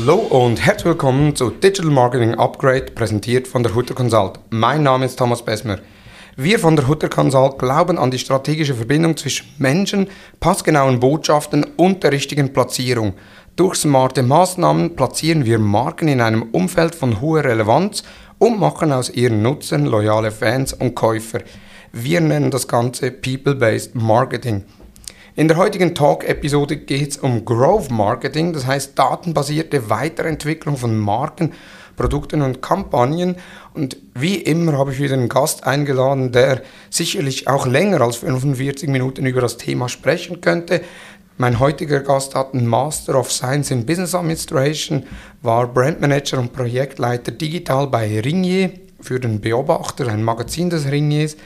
Hallo und herzlich willkommen zu Digital Marketing Upgrade, präsentiert von der Hutter Consult. Mein Name ist Thomas Besmer. Wir von der Hutter Consult glauben an die strategische Verbindung zwischen Menschen, passgenauen Botschaften und der richtigen Platzierung. Durch smarte Maßnahmen platzieren wir Marken in einem Umfeld von hoher Relevanz und machen aus ihren Nutzern loyale Fans und Käufer. Wir nennen das Ganze People-Based Marketing. In der heutigen Talk-Episode geht es um Growth Marketing, das heißt datenbasierte Weiterentwicklung von Marken, Produkten und Kampagnen. Und wie immer habe ich wieder einen Gast eingeladen, der sicherlich auch länger als 45 Minuten über das Thema sprechen könnte. Mein heutiger Gast hat einen Master of Science in Business Administration, war Brandmanager und Projektleiter digital bei Ringier für den Beobachter, ein Magazin des Ringiers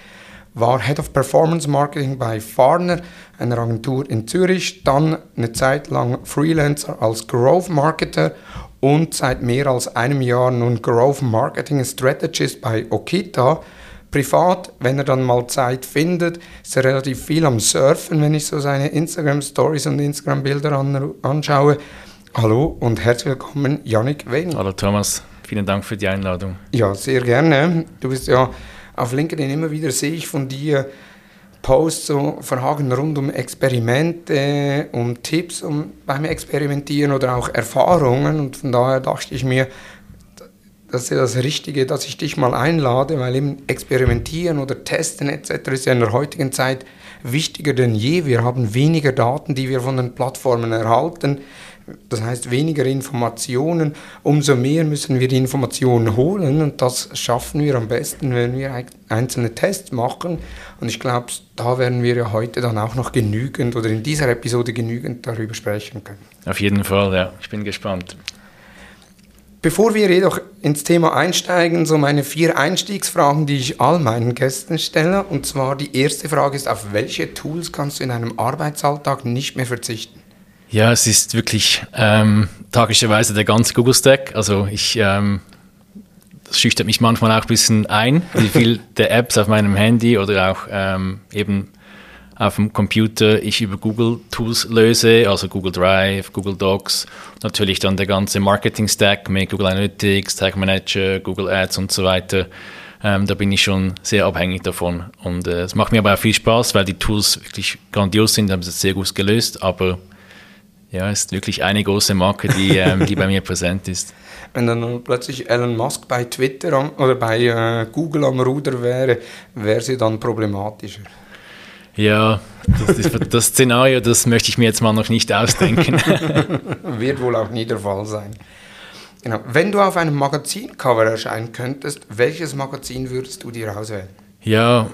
war Head of Performance Marketing bei Farner, einer Agentur in Zürich, dann eine Zeit lang Freelancer als Growth Marketer und seit mehr als einem Jahr nun Growth Marketing Strategist bei Okita. Privat, wenn er dann mal Zeit findet, ist er relativ viel am Surfen, wenn ich so seine Instagram Stories und Instagram Bilder an, anschaue. Hallo und herzlich willkommen, Yannick Wen. Hallo Thomas, vielen Dank für die Einladung. Ja, sehr gerne. Du bist ja auf LinkedIn immer wieder sehe ich von dir Posts, so Fragen rund um Experimente, um Tipps um, beim Experimentieren oder auch Erfahrungen. Und von daher dachte ich mir, das ist ja das Richtige, dass ich dich mal einlade, weil eben Experimentieren oder Testen etc. ist ja in der heutigen Zeit wichtiger denn je. Wir haben weniger Daten, die wir von den Plattformen erhalten das heißt weniger Informationen, umso mehr müssen wir die Informationen holen und das schaffen wir am besten, wenn wir einzelne Tests machen und ich glaube, da werden wir ja heute dann auch noch genügend oder in dieser Episode genügend darüber sprechen können. Auf jeden Fall, ja, ich bin gespannt. Bevor wir jedoch ins Thema einsteigen, so meine vier Einstiegsfragen, die ich all meinen Gästen stelle. Und zwar die erste Frage ist, auf welche Tools kannst du in einem Arbeitsalltag nicht mehr verzichten? Ja, es ist wirklich ähm, tragischerweise der ganze Google-Stack. Also ich, ähm, das schüchtert mich manchmal auch ein bisschen ein, wie viel der Apps auf meinem Handy oder auch ähm, eben auf dem Computer ich über Google-Tools löse, also Google Drive, Google Docs, natürlich dann der ganze Marketing-Stack mit Google Analytics, Tag Manager, Google Ads und so weiter. Ähm, da bin ich schon sehr abhängig davon. Und äh, es macht mir aber auch viel Spaß, weil die Tools wirklich grandios sind, haben es sehr gut gelöst, aber ja, ist wirklich eine große Marke, die, ähm, die bei mir präsent ist. Wenn dann plötzlich Elon Musk bei Twitter am, oder bei äh, Google am Ruder wäre, wäre sie dann problematischer. Ja, das, ist, das, Szenario, das möchte ich mir jetzt mal noch nicht ausdenken. Wird wohl auch nie der Fall sein. Genau. Wenn du auf einem Magazincover erscheinen könntest, welches Magazin würdest du dir auswählen? Ja,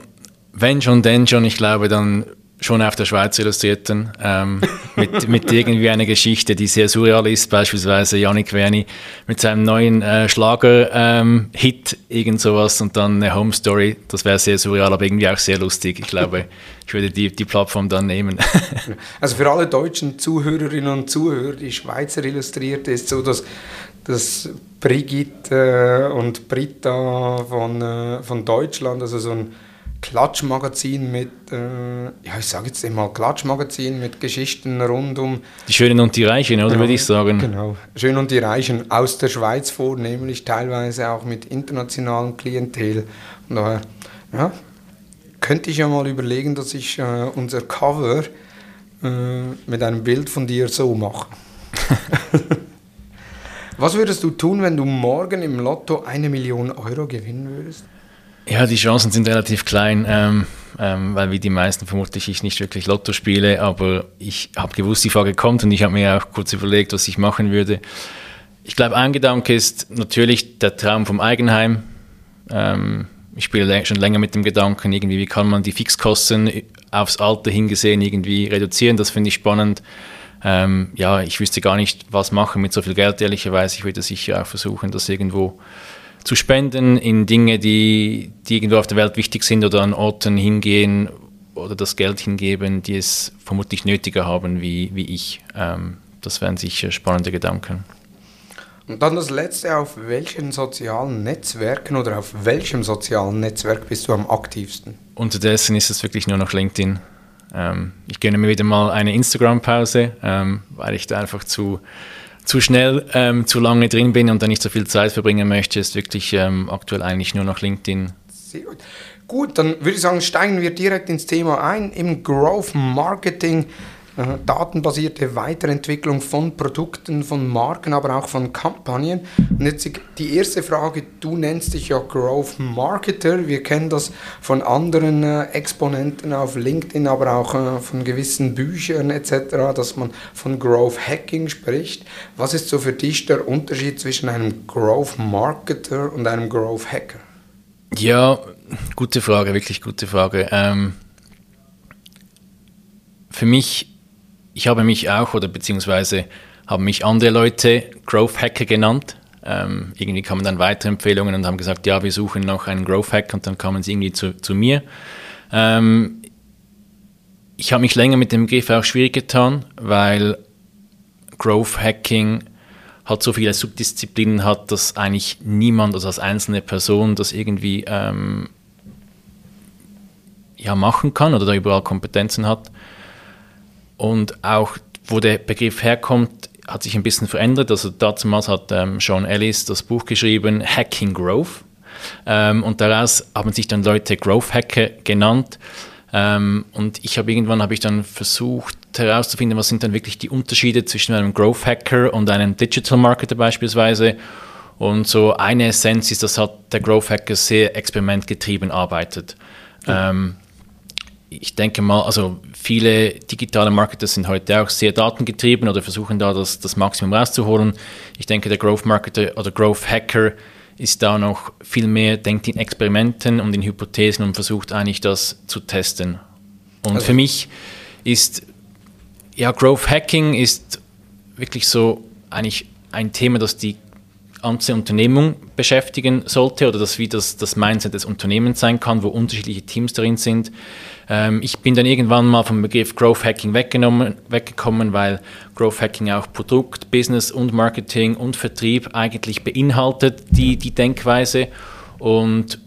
wenn schon, denn schon. Ich glaube, dann schon auf der Schweiz Illustrierten, ähm, mit, mit irgendwie einer Geschichte, die sehr surreal ist, beispielsweise Yannick Werni mit seinem neuen äh, Schlager-Hit, ähm, irgend sowas und dann eine Home Story, das wäre sehr surreal, aber irgendwie auch sehr lustig. Ich glaube, ich würde die, die Plattform dann nehmen. also für alle deutschen Zuhörerinnen und Zuhörer, die Schweizer Illustrierte ist so, dass, dass Brigitte und Britta von, äh, von Deutschland, also so ein Klatschmagazin mit, äh, ja, ich sage jetzt einmal Klatschmagazin mit Geschichten rund um. Die Schönen und die Reichen, oder genau, würde ich sagen? Genau, Schön und die Reichen aus der Schweiz vornehmlich, teilweise auch mit internationalen Klientel. Und daher, ja, könnte ich ja mal überlegen, dass ich äh, unser Cover äh, mit einem Bild von dir so mache. Was würdest du tun, wenn du morgen im Lotto eine Million Euro gewinnen würdest? Ja, die Chancen sind relativ klein, ähm, ähm, weil wie die meisten vermutlich ich nicht wirklich Lotto spiele, aber ich habe gewusst, die Frage kommt und ich habe mir auch kurz überlegt, was ich machen würde. Ich glaube, ein Gedanke ist natürlich der Traum vom Eigenheim. Ähm, ich spiele schon länger mit dem Gedanken, irgendwie, wie kann man die Fixkosten aufs Alter hingesehen irgendwie reduzieren. Das finde ich spannend. Ähm, ja, ich wüsste gar nicht, was machen mit so viel Geld, ehrlicherweise. Ich würde sicher auch versuchen, das irgendwo zu spenden in Dinge, die, die irgendwo auf der Welt wichtig sind oder an Orten hingehen oder das Geld hingeben, die es vermutlich nötiger haben wie, wie ich. Ähm, das wären sicher spannende Gedanken. Und dann das letzte, auf welchen sozialen Netzwerken oder auf welchem sozialen Netzwerk bist du am aktivsten? Unterdessen ist es wirklich nur noch LinkedIn. Ähm, ich gönne mir wieder mal eine Instagram-Pause, ähm, weil ich da einfach zu zu schnell ähm, zu lange drin bin und da nicht so viel Zeit verbringen möchte, ist wirklich ähm, aktuell eigentlich nur noch LinkedIn. Sehr gut. Gut, dann würde ich sagen, steigen wir direkt ins Thema ein. Im Growth Marketing äh, datenbasierte Weiterentwicklung von Produkten, von Marken, aber auch von Kampagnen. Und jetzt die erste Frage, du nennst dich ja Growth Marketer, wir kennen das von anderen äh, Exponenten auf LinkedIn, aber auch äh, von gewissen Büchern etc., dass man von Growth Hacking spricht. Was ist so für dich der Unterschied zwischen einem Growth Marketer und einem Growth Hacker? Ja, gute Frage, wirklich gute Frage. Ähm, für mich ich habe mich auch, oder beziehungsweise haben mich andere Leute Growth Hacker genannt. Ähm, irgendwie kamen dann weitere Empfehlungen und haben gesagt, ja, wir suchen noch einen Growth Hack und dann kamen sie irgendwie zu, zu mir. Ähm, ich habe mich länger mit dem Begriff auch schwierig getan, weil Growth Hacking halt so viele Subdisziplinen hat, dass eigentlich niemand, also als einzelne Person, das irgendwie ähm, ja, machen kann oder da überall Kompetenzen hat. Und auch, wo der Begriff herkommt, hat sich ein bisschen verändert. Also damals hat ähm, Sean Ellis das Buch geschrieben, Hacking Growth. Ähm, und daraus haben sich dann Leute Growth Hacker genannt. Ähm, und ich habe irgendwann habe ich dann versucht herauszufinden, was sind dann wirklich die Unterschiede zwischen einem Growth Hacker und einem Digital Marketer beispielsweise. Und so eine Essenz ist, dass halt der Growth Hacker sehr experimentgetrieben arbeitet. Mhm ich denke mal, also viele digitale Marketer sind heute auch sehr datengetrieben oder versuchen da das, das Maximum rauszuholen. Ich denke, der Growth Marketer oder Growth Hacker ist da noch viel mehr, denkt in Experimenten und in Hypothesen und versucht eigentlich das zu testen. Und also. für mich ist, ja, Growth Hacking ist wirklich so eigentlich ein Thema, das die ganze Unternehmung beschäftigen sollte oder das wie das, das Mindset des Unternehmens sein kann, wo unterschiedliche Teams darin sind. Ähm, ich bin dann irgendwann mal vom Begriff Growth Hacking weggenommen, weggekommen, weil Growth Hacking auch Produkt, Business und Marketing und Vertrieb eigentlich beinhaltet, die, die Denkweise. Und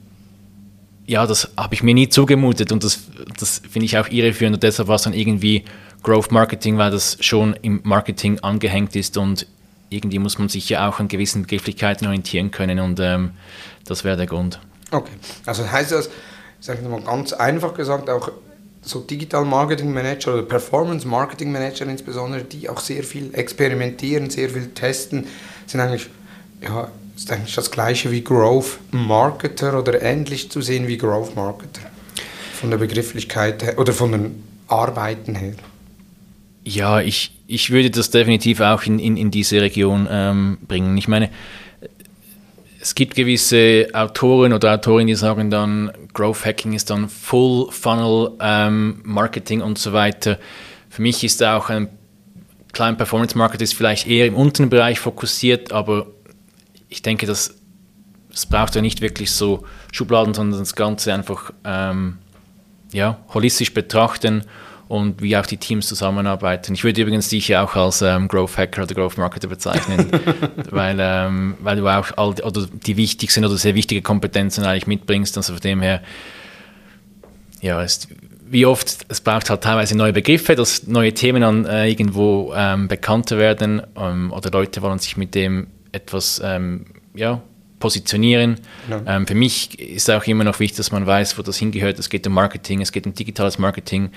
ja, das habe ich mir nie zugemutet und das, das finde ich auch irreführend und deshalb war es dann irgendwie Growth Marketing, weil das schon im Marketing angehängt ist und irgendwie muss man sich ja auch an gewissen Begrifflichkeiten orientieren können und ähm, das wäre der Grund. Okay, also heißt das, ich sage mal ganz einfach gesagt, auch so Digital Marketing Manager oder Performance Marketing Manager insbesondere, die auch sehr viel experimentieren, sehr viel testen, sind eigentlich, ja, ist eigentlich das gleiche wie Growth Marketer oder ähnlich zu sehen wie Growth Marketer. Von der Begrifflichkeit her oder von den Arbeiten her. Ja, ich, ich würde das definitiv auch in, in, in diese Region ähm, bringen. Ich meine, es gibt gewisse Autoren oder Autorinnen, die sagen dann, Growth Hacking ist dann Full Funnel ähm, Marketing und so weiter. Für mich ist auch ein Client Performance Marketing ist vielleicht eher im unteren Bereich fokussiert, aber ich denke, dass es braucht ja nicht wirklich so Schubladen, sondern das Ganze einfach ähm, ja, holistisch betrachten und wie auch die Teams zusammenarbeiten. Ich würde übrigens dich ja auch als ähm, Growth Hacker oder Growth Marketer bezeichnen, weil, ähm, weil du auch all, oder die wichtigsten oder sehr wichtige Kompetenzen eigentlich mitbringst. Also von dem her, ja, ist, wie oft, es braucht halt teilweise neue Begriffe, dass neue Themen dann äh, irgendwo ähm, bekannter werden ähm, oder Leute wollen sich mit dem etwas ähm, ja, positionieren. Ja. Ähm, für mich ist auch immer noch wichtig, dass man weiß, wo das hingehört. Es geht um Marketing, es geht um digitales Marketing.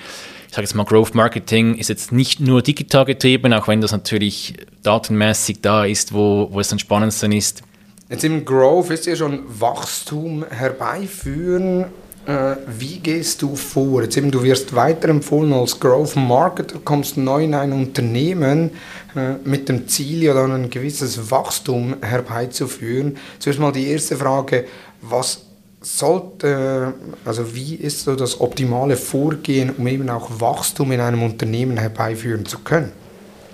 Ich sage jetzt mal, Growth Marketing ist jetzt nicht nur digital getrieben, auch wenn das natürlich datenmäßig da ist, wo, wo es am spannendsten ist. Jetzt im Growth ist ja schon Wachstum herbeiführen wie gehst du vor? Jetzt eben, du wirst weiterempfohlen als Growth Marketer, kommst neu in ein Unternehmen äh, mit dem Ziel, ja dann ein gewisses Wachstum herbeizuführen. Zuerst mal die erste Frage, was sollte, also wie ist so das optimale Vorgehen, um eben auch Wachstum in einem Unternehmen herbeiführen zu können?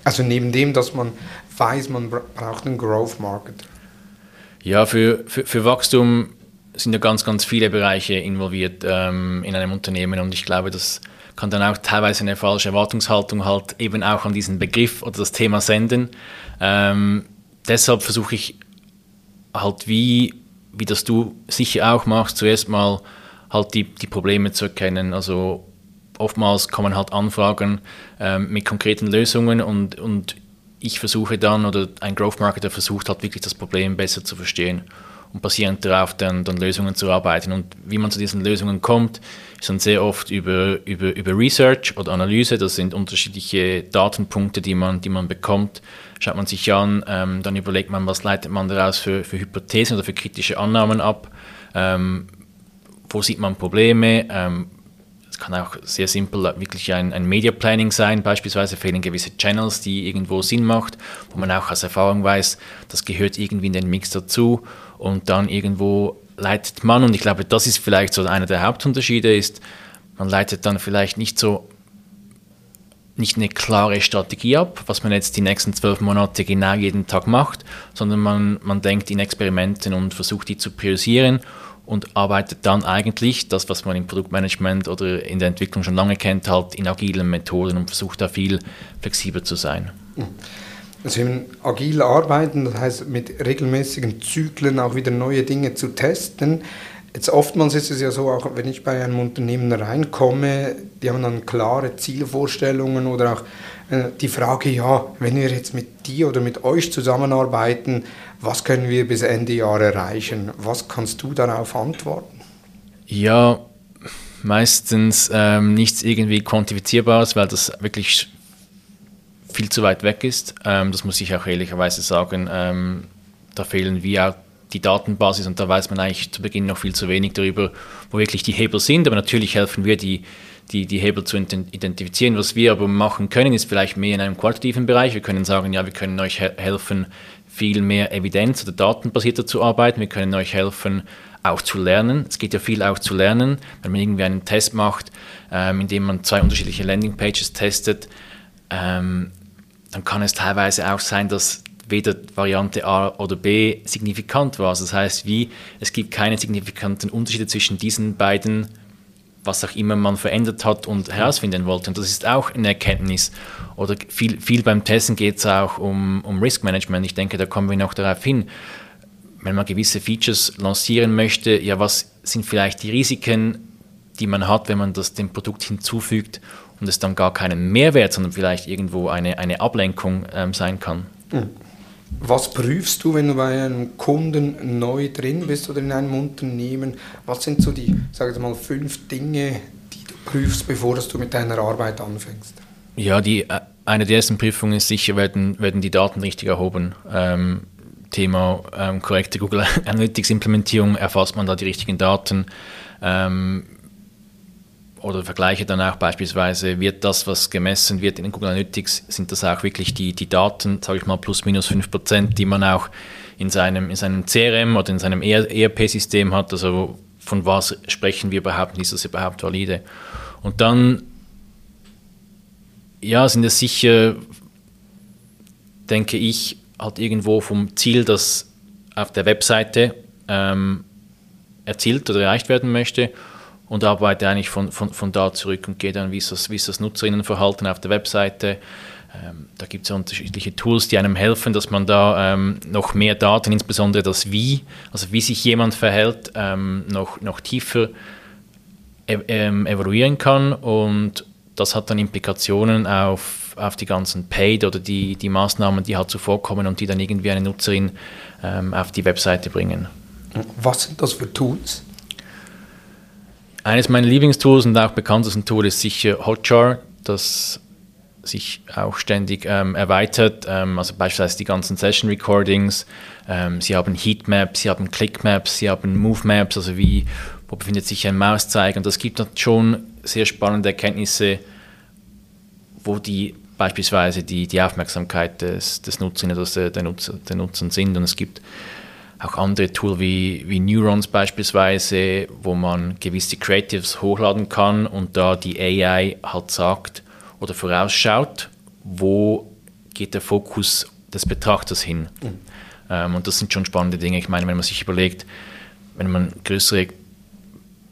Also neben dem, dass man weiß, man braucht einen Growth Marketer. Ja, für, für, für Wachstum sind ja ganz, ganz viele Bereiche involviert ähm, in einem Unternehmen und ich glaube, das kann dann auch teilweise eine falsche Erwartungshaltung halt eben auch an diesen Begriff oder das Thema senden. Ähm, deshalb versuche ich halt wie, wie das du sicher auch machst, zuerst mal halt die, die Probleme zu erkennen. Also oftmals kommen halt Anfragen ähm, mit konkreten Lösungen und, und ich versuche dann oder ein Growth Marketer versucht halt wirklich das Problem besser zu verstehen und basierend darauf dann, dann Lösungen zu arbeiten. Und wie man zu diesen Lösungen kommt, ist dann sehr oft über, über, über Research oder Analyse. Das sind unterschiedliche Datenpunkte, die man, die man bekommt. Schaut man sich an, ähm, dann überlegt man, was leitet man daraus für, für Hypothesen oder für kritische Annahmen ab. Ähm, wo sieht man Probleme? Ähm, es kann auch sehr simpel wirklich ein, ein Media Planning sein. Beispielsweise fehlen gewisse Channels, die irgendwo Sinn macht, wo man auch aus Erfahrung weiß, das gehört irgendwie in den Mix dazu und dann irgendwo leitet man, und ich glaube, das ist vielleicht so einer der Hauptunterschiede, ist, man leitet dann vielleicht nicht so nicht eine klare Strategie ab, was man jetzt die nächsten zwölf Monate genau jeden Tag macht, sondern man, man denkt in Experimenten und versucht die zu priorisieren und arbeitet dann eigentlich das, was man im Produktmanagement oder in der Entwicklung schon lange kennt, halt in agilen Methoden und versucht da viel flexibler zu sein. Mhm. Also eben agil arbeiten, das heißt mit regelmäßigen Zyklen auch wieder neue Dinge zu testen. Jetzt oftmals ist es ja so, auch wenn ich bei einem Unternehmen reinkomme, die haben dann klare Zielvorstellungen oder auch äh, die Frage, ja, wenn wir jetzt mit dir oder mit euch zusammenarbeiten, was können wir bis Ende Jahr erreichen? Was kannst du darauf antworten? Ja, meistens ähm, nichts irgendwie quantifizierbares, weil das wirklich viel zu weit weg ist. Ähm, das muss ich auch ehrlicherweise sagen. Ähm, da fehlen wie auch die Datenbasis und da weiß man eigentlich zu Beginn noch viel zu wenig darüber, wo wirklich die Hebel sind. Aber natürlich helfen wir, die, die, die Hebel zu identifizieren. Was wir aber machen können, ist vielleicht mehr in einem qualitativen Bereich. Wir können sagen, ja, wir können euch he helfen, viel mehr Evidenz- oder datenbasierter zu arbeiten. Wir können euch helfen, auch zu lernen. Es geht ja viel auch zu lernen, wenn man irgendwie einen Test macht, ähm, indem man zwei unterschiedliche Landingpages testet. Ähm, dann kann es teilweise auch sein, dass weder Variante A oder B signifikant war. Also das heißt, wie es gibt keine signifikanten Unterschiede zwischen diesen beiden, was auch immer man verändert hat und herausfinden wollte. Und das ist auch eine Erkenntnis. Oder viel, viel beim Testen geht es auch um, um Risk Management. Ich denke, da kommen wir noch darauf hin. Wenn man gewisse Features lancieren möchte, ja, was sind vielleicht die Risiken, die man hat, wenn man das dem Produkt hinzufügt und es dann gar keinen Mehrwert, sondern vielleicht irgendwo eine, eine Ablenkung ähm, sein kann. Hm. Was prüfst du, wenn du bei einem Kunden neu drin bist oder in einem Unternehmen? Was sind so die, sage ich mal, fünf Dinge, die du prüfst, bevor du mit deiner Arbeit anfängst? Ja, die, äh, eine der ersten Prüfungen ist sicher, werden, werden die Daten richtig erhoben. Ähm, Thema ähm, korrekte Google Analytics Implementierung, erfasst man da die richtigen Daten? Ähm, oder vergleiche dann auch beispielsweise, wird das, was gemessen wird in Google Analytics, sind das auch wirklich die, die Daten, sage ich mal, plus minus 5 Prozent, die man auch in seinem, in seinem CRM oder in seinem ERP-System hat, also von was sprechen wir überhaupt, ist das überhaupt valide? Und dann, ja, sind es sicher, denke ich, halt irgendwo vom Ziel, das auf der Webseite ähm, erzielt oder erreicht werden möchte und arbeite eigentlich von, von, von da zurück und gehe dann, wie ist das, wie ist das Nutzerinnenverhalten auf der Webseite. Ähm, da gibt es ja unterschiedliche Tools, die einem helfen, dass man da ähm, noch mehr Daten, insbesondere das Wie, also wie sich jemand verhält, ähm, noch, noch tiefer e ähm, evaluieren kann und das hat dann Implikationen auf, auf die ganzen Paid oder die, die Maßnahmen, die halt zuvorkommen und die dann irgendwie eine Nutzerin ähm, auf die Webseite bringen. Was sind das für Tools? Eines meiner Lieblingstools und auch bekanntesten Tool ist sicher Hotjar, das sich auch ständig ähm, erweitert. Ähm, also beispielsweise die ganzen Session Recordings. Ähm, sie haben Heatmaps, sie haben Clickmaps, sie haben Movemaps, also wie, wo befindet sich ein Mauszeiger. Und das gibt schon sehr spannende Erkenntnisse, wo die beispielsweise die, die Aufmerksamkeit des, des Nutzers oder der, Nutzer, der Nutzer sind. Und es gibt auch andere Tools wie, wie Neurons beispielsweise, wo man gewisse Creatives hochladen kann und da die AI halt sagt oder vorausschaut, wo geht der Fokus des Betrachters hin. Mhm. Ähm, und das sind schon spannende Dinge. Ich meine, wenn man sich überlegt, wenn man größere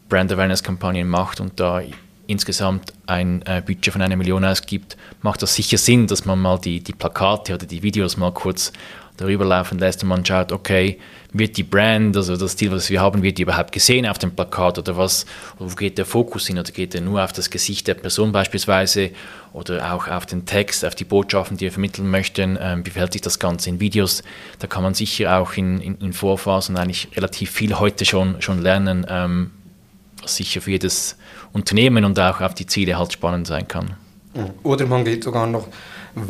Brand Awareness-Kampagnen macht und da insgesamt ein äh, Budget von einer Million ausgibt, macht das sicher Sinn, dass man mal die, die Plakate oder die Videos mal kurz darüber laufen lässt und man schaut, okay, wird die Brand, also das Ziel, was wir haben, wird die überhaupt gesehen auf dem Plakat oder was, wo geht der Fokus hin oder geht er nur auf das Gesicht der Person beispielsweise oder auch auf den Text, auf die Botschaften, die wir vermitteln möchten, ähm, wie verhält sich das Ganze in Videos, da kann man sicher auch in, in, in Vorphasen eigentlich relativ viel heute schon, schon lernen, ähm, was sicher für jedes Unternehmen und auch auf die Ziele halt spannend sein kann. Oder man geht sogar noch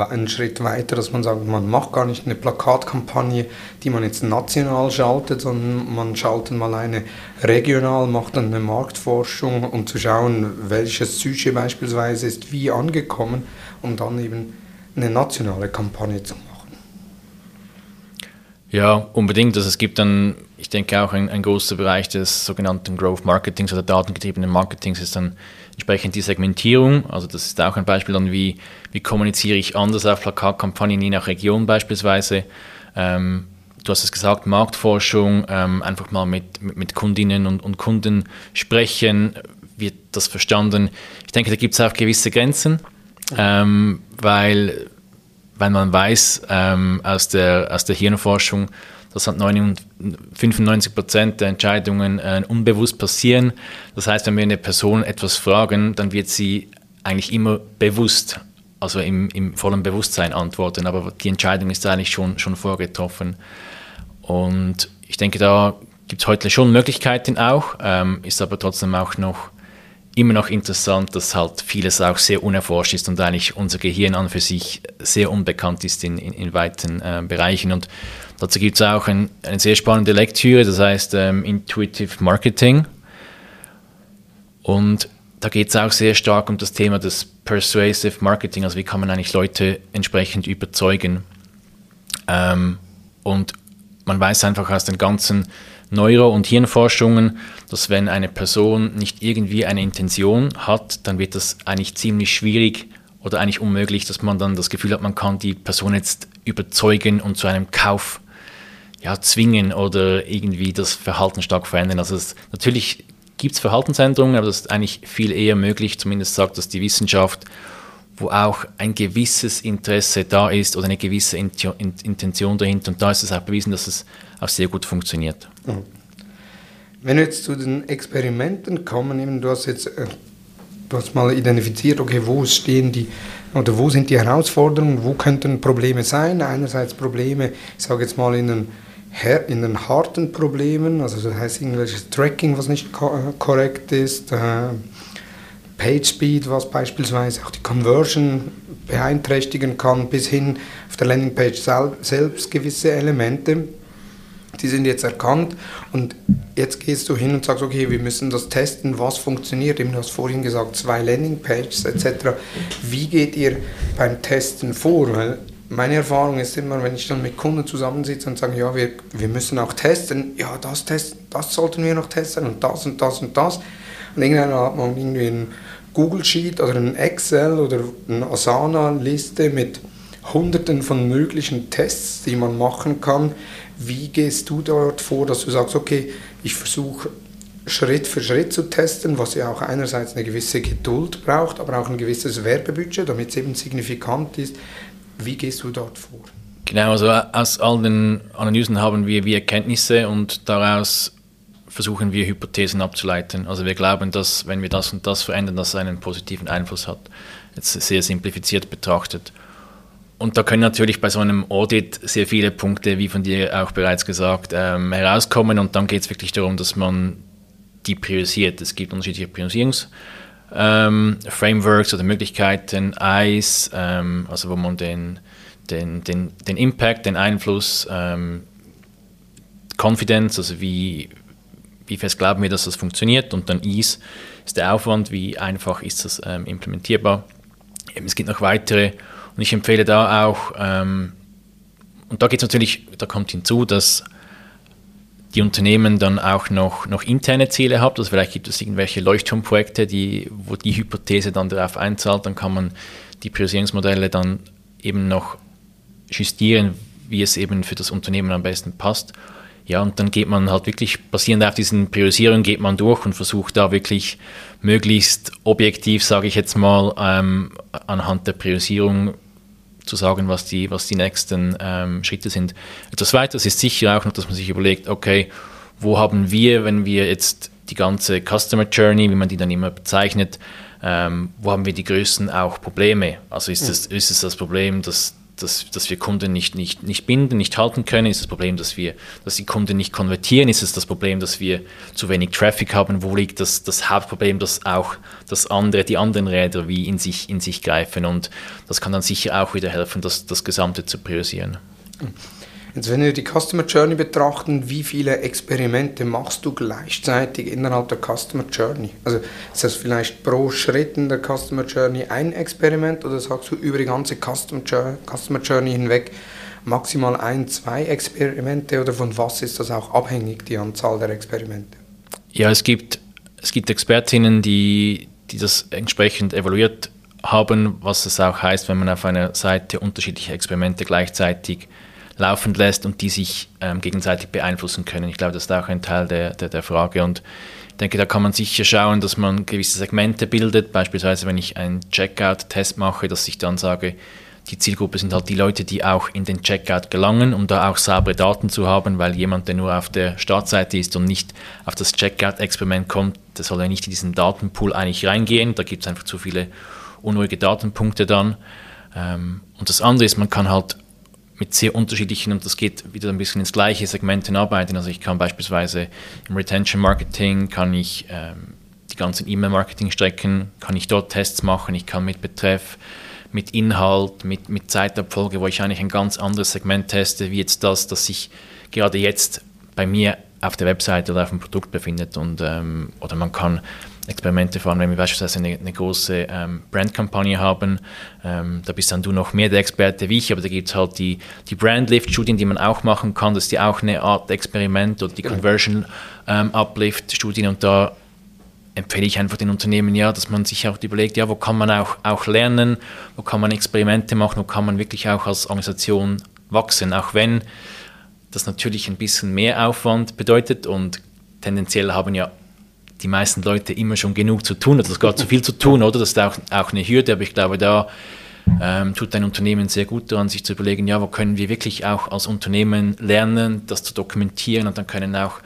einen Schritt weiter, dass man sagt, man macht gar nicht eine Plakatkampagne, die man jetzt national schaltet, sondern man schaltet mal eine regional, macht dann eine Marktforschung, um zu schauen, welches Sujet beispielsweise ist wie angekommen, um dann eben eine nationale Kampagne zu machen. Ja, unbedingt. Also es gibt dann, ich denke auch ein, ein großer Bereich des sogenannten Growth Marketings oder datengetriebenen Marketings ist dann entsprechend die Segmentierung. Also das ist auch ein Beispiel dann, wie, wie kommuniziere ich anders auf Plakatkampagnen je nach Region beispielsweise. Ähm, du hast es gesagt, Marktforschung, ähm, einfach mal mit, mit, mit Kundinnen und, und, Kunden sprechen, wird das verstanden. Ich denke, da gibt es auch gewisse Grenzen, ähm, weil, weil man weiß ähm, aus, der, aus der Hirnforschung, dass halt 95 Prozent der Entscheidungen äh, unbewusst passieren. Das heißt, wenn wir eine Person etwas fragen, dann wird sie eigentlich immer bewusst, also im, im vollen Bewusstsein antworten. Aber die Entscheidung ist eigentlich schon, schon vorgetroffen. Und ich denke, da gibt es heute schon Möglichkeiten auch, ähm, ist aber trotzdem auch noch immer noch interessant, dass halt vieles auch sehr unerforscht ist und eigentlich unser Gehirn an für sich sehr unbekannt ist in, in, in weiten äh, Bereichen. Und dazu gibt es auch ein, eine sehr spannende Lektüre, das heißt ähm, Intuitive Marketing. Und da geht es auch sehr stark um das Thema des Persuasive Marketing, also wie kann man eigentlich Leute entsprechend überzeugen. Ähm, und man weiß einfach aus den ganzen Neuro- und Hirnforschungen, dass wenn eine Person nicht irgendwie eine Intention hat, dann wird das eigentlich ziemlich schwierig oder eigentlich unmöglich, dass man dann das Gefühl hat, man kann die Person jetzt überzeugen und zu einem Kauf ja, zwingen oder irgendwie das Verhalten stark verändern. Also es, natürlich gibt es Verhaltensänderungen, aber das ist eigentlich viel eher möglich, zumindest sagt das die Wissenschaft, wo auch ein gewisses Interesse da ist oder eine gewisse Intention dahinter. Und da ist es auch bewiesen, dass es auch sehr gut funktioniert. Mhm. Wenn wir jetzt zu den Experimenten kommen, eben, du hast jetzt äh, du hast mal identifiziert, okay, wo stehen die oder wo sind die Herausforderungen, wo könnten Probleme sein? Einerseits Probleme, ich sage jetzt mal in den, in den harten Problemen, also das heißt irgendwelches Tracking, was nicht korrekt ist, äh, PageSpeed, was beispielsweise auch die Conversion beeinträchtigen kann, bis hin auf der Landingpage selbst gewisse Elemente. Die sind jetzt erkannt und jetzt gehst du hin und sagst, okay, wir müssen das testen, was funktioniert. du hast vorhin gesagt, zwei Landingpages etc. Wie geht ihr beim Testen vor? Weil meine Erfahrung ist immer, wenn ich dann mit Kunden zusammensitze und sage, ja, wir, wir müssen auch testen, ja, das, testen, das sollten wir noch testen und das und das und das. Und irgendwann hat man irgendwie ein Google Sheet oder ein Excel oder eine Asana-Liste mit hunderten von möglichen Tests, die man machen kann. Wie gehst du dort vor, dass du sagst, okay, ich versuche Schritt für Schritt zu testen, was ja auch einerseits eine gewisse Geduld braucht, aber auch ein gewisses Werbebudget, damit es eben signifikant ist. Wie gehst du dort vor? Genau, also aus all den Analysen haben wir wie Erkenntnisse und daraus versuchen wir Hypothesen abzuleiten. Also wir glauben, dass wenn wir das und das verändern, das einen positiven Einfluss hat. Jetzt sehr simplifiziert betrachtet. Und da können natürlich bei so einem Audit sehr viele Punkte, wie von dir auch bereits gesagt, ähm, herauskommen. Und dann geht es wirklich darum, dass man die priorisiert. Es gibt unterschiedliche Priorisierungsframeworks ähm, oder Möglichkeiten, EIS, ähm, also wo man den, den, den, den Impact, den Einfluss, ähm, Confidence, also wie, wie fest glauben wir, dass das funktioniert und dann Ease ist der Aufwand, wie einfach ist das ähm, implementierbar. Eben, es gibt noch weitere und ich empfehle da auch, ähm, und da geht es natürlich, da kommt hinzu, dass die Unternehmen dann auch noch, noch interne Ziele haben. Also vielleicht gibt es irgendwelche Leuchtturmprojekte, die, wo die Hypothese dann darauf einzahlt, dann kann man die Priorisierungsmodelle dann eben noch justieren, wie es eben für das Unternehmen am besten passt. Ja, und dann geht man halt wirklich, basierend auf diesen Priorisierungen, geht man durch und versucht da wirklich möglichst objektiv, sage ich jetzt mal, ähm, anhand der Priorisierung zu sagen, was die, was die nächsten ähm, Schritte sind. Etwas weiteres ist sicher auch noch, dass man sich überlegt, okay, wo haben wir, wenn wir jetzt die ganze Customer Journey, wie man die dann immer bezeichnet, ähm, wo haben wir die größten auch Probleme? Also ist, es, ist es das Problem, dass dass, dass wir Kunden nicht, nicht, nicht binden, nicht halten können? Ist das Problem, dass, wir, dass die Kunden nicht konvertieren? Ist es das Problem, dass wir zu wenig Traffic haben? Wo liegt das, das Hauptproblem, dass auch das andere, die anderen Räder wie in sich, in sich greifen? Und das kann dann sicher auch wieder helfen, das, das Gesamte zu priorisieren. Mhm. Jetzt, wenn wir die Customer Journey betrachten, wie viele Experimente machst du gleichzeitig innerhalb der Customer Journey? Also ist das vielleicht pro Schritt in der Customer Journey ein Experiment oder sagst du über die ganze Customer Journey hinweg maximal ein, zwei Experimente oder von was ist das auch abhängig, die Anzahl der Experimente? Ja, es gibt, es gibt Expertinnen, die, die das entsprechend evaluiert haben, was es auch heißt, wenn man auf einer Seite unterschiedliche Experimente gleichzeitig laufen lässt und die sich ähm, gegenseitig beeinflussen können. Ich glaube, das ist auch ein Teil der, der, der Frage. Und ich denke, da kann man sicher schauen, dass man gewisse Segmente bildet. Beispielsweise, wenn ich einen Checkout-Test mache, dass ich dann sage, die Zielgruppe sind halt die Leute, die auch in den Checkout gelangen, um da auch saubere Daten zu haben, weil jemand, der nur auf der Startseite ist und nicht auf das Checkout-Experiment kommt, der soll ja nicht in diesen Datenpool eigentlich reingehen. Da gibt es einfach zu viele unruhige Datenpunkte dann. Ähm, und das andere ist, man kann halt mit sehr unterschiedlichen, und das geht wieder ein bisschen ins gleiche Segment hinarbeiten. Also ich kann beispielsweise im Retention Marketing, kann ich ähm, die ganzen E-Mail-Marketing-Strecken, kann ich dort Tests machen, ich kann mit Betreff, mit Inhalt, mit, mit Zeitabfolge, wo ich eigentlich ein ganz anderes Segment teste, wie jetzt das, das sich gerade jetzt bei mir auf der Webseite oder auf dem Produkt befindet. Und, ähm, oder man kann Experimente fahren, wenn wir beispielsweise eine, eine große ähm, Brandkampagne haben. Ähm, da bist dann du noch mehr der Experte wie ich, aber da gibt es halt die, die Brand-Lift-Studien, die man auch machen kann. Das ist ja auch eine Art Experiment oder die Conversion-Uplift-Studien ähm, und da empfehle ich einfach den Unternehmen ja, dass man sich auch überlegt, ja, wo kann man auch, auch lernen, wo kann man Experimente machen, wo kann man wirklich auch als Organisation wachsen, auch wenn das natürlich ein bisschen mehr Aufwand bedeutet und tendenziell haben ja die meisten Leute immer schon genug zu tun, oder es gar zu viel zu tun, oder? Das ist auch, auch eine Hürde, aber ich glaube, da ähm, tut ein Unternehmen sehr gut daran, sich zu überlegen, ja, wo können wir wirklich auch als Unternehmen lernen, das zu dokumentieren und dann können auch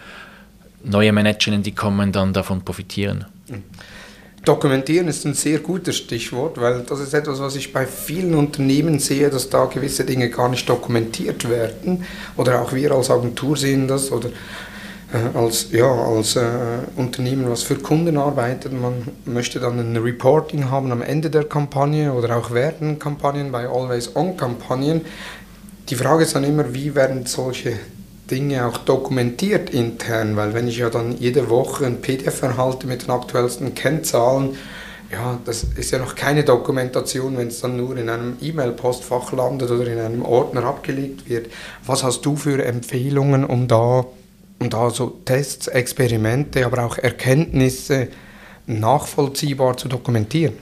neue Managerinnen, die kommen, dann davon profitieren. Dokumentieren ist ein sehr gutes Stichwort, weil das ist etwas, was ich bei vielen Unternehmen sehe, dass da gewisse Dinge gar nicht dokumentiert werden. Oder auch wir als Agentur sehen das. Oder als, ja, als äh, Unternehmen, was für Kunden arbeitet. Man möchte dann ein Reporting haben am Ende der Kampagne oder auch während Kampagnen, bei Always-On-Kampagnen. Die Frage ist dann immer, wie werden solche Dinge auch dokumentiert intern, weil wenn ich ja dann jede Woche ein PDF erhalte mit den aktuellsten Kennzahlen, ja, das ist ja noch keine Dokumentation, wenn es dann nur in einem E-Mail-Postfach landet oder in einem Ordner abgelegt wird. Was hast du für Empfehlungen, um da und also Tests, Experimente, aber auch Erkenntnisse nachvollziehbar zu dokumentieren.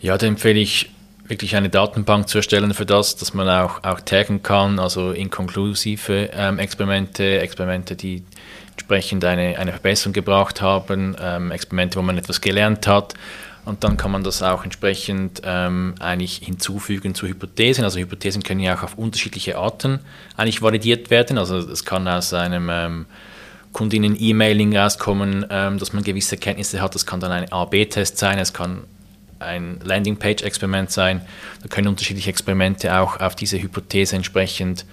Ja, da empfehle ich wirklich eine Datenbank zu erstellen für das, dass man auch, auch taggen kann, also inkonklusive ähm, Experimente, Experimente, die entsprechend eine, eine Verbesserung gebracht haben, ähm, Experimente, wo man etwas gelernt hat und dann kann man das auch entsprechend ähm, eigentlich hinzufügen zu Hypothesen. Also Hypothesen können ja auch auf unterschiedliche Arten eigentlich validiert werden. Also es kann aus einem ähm, Kundinnen-E-Mailing rauskommen, ähm, dass man gewisse Kenntnisse hat. Das kann dann ein A-B-Test sein, es kann ein Landingpage-Experiment sein. Da können unterschiedliche Experimente auch auf diese Hypothese entsprechend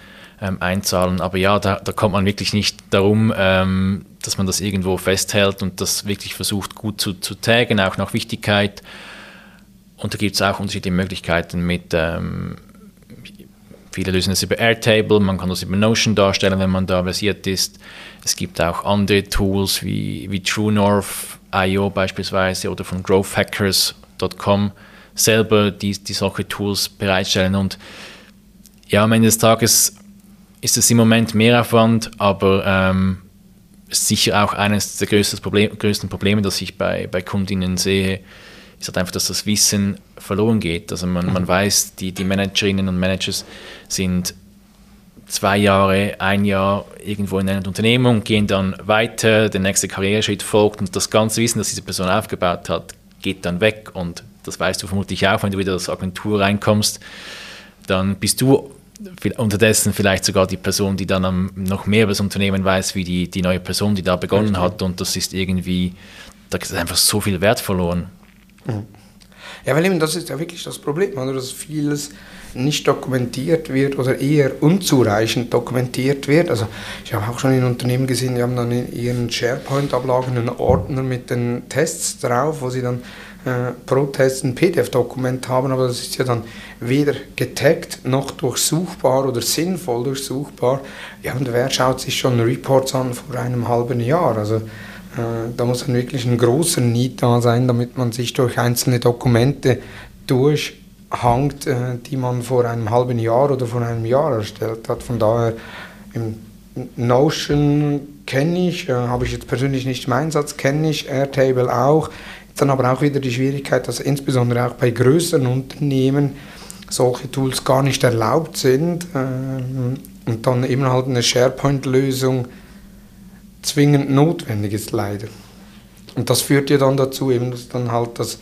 ähm, einzahlen. Aber ja, da, da, kommt man wirklich nicht darum, ähm, dass man das irgendwo festhält und das wirklich versucht gut zu, zu taggen, auch nach Wichtigkeit. Und da gibt es auch unterschiedliche Möglichkeiten mit, ähm, viele lösen es über Airtable, man kann das über Notion darstellen, wenn man da versiert ist. Es gibt auch andere Tools wie, wie TrueNorth.io beispielsweise oder von growthhackers.com selber, die, die solche Tools bereitstellen. Und ja, am Ende des Tages ist es im Moment Mehraufwand, aber ähm, sicher auch eines der größten, Problem, größten Probleme, das ich bei, bei Kundinnen sehe, ist halt einfach, dass das Wissen verloren geht. Also man, man weiß, die, die Managerinnen und Managers sind zwei Jahre, ein Jahr irgendwo in einer Unternehmung, gehen dann weiter, der nächste Karriereschritt folgt und das ganze Wissen, das diese Person aufgebaut hat, geht dann weg und das weißt du vermutlich auch, wenn du wieder als Agentur reinkommst dann bist du unterdessen vielleicht sogar die Person, die dann noch mehr über das Unternehmen weiß, wie die, die neue Person, die da begonnen hat. Und das ist irgendwie, da ist einfach so viel Wert verloren. Mhm. Ja, weil eben das ist ja wirklich das Problem, oder? dass vieles nicht dokumentiert wird oder eher unzureichend dokumentiert wird. Also ich habe auch schon in Unternehmen gesehen, die haben dann in ihren SharePoint-Ablagen einen Ordner mit den Tests drauf, wo sie dann äh, pro Test ein PDF-Dokument haben, aber das ist ja dann weder getaggt noch durchsuchbar oder sinnvoll durchsuchbar. Ja, und wer schaut sich schon Reports an vor einem halben Jahr? Also äh, da muss dann wirklich ein großer Need da sein, damit man sich durch einzelne Dokumente durchhangt, äh, die man vor einem halben Jahr oder vor einem Jahr erstellt hat. Von daher im Notion kenne ich, äh, habe ich jetzt persönlich nicht im Einsatz, kenne ich, Airtable auch. Dann aber auch wieder die Schwierigkeit, dass insbesondere auch bei größeren Unternehmen solche Tools gar nicht erlaubt sind äh, und dann eben halt eine SharePoint-Lösung zwingend notwendig ist, leider. Und das führt ja dann dazu, eben, dass dann halt das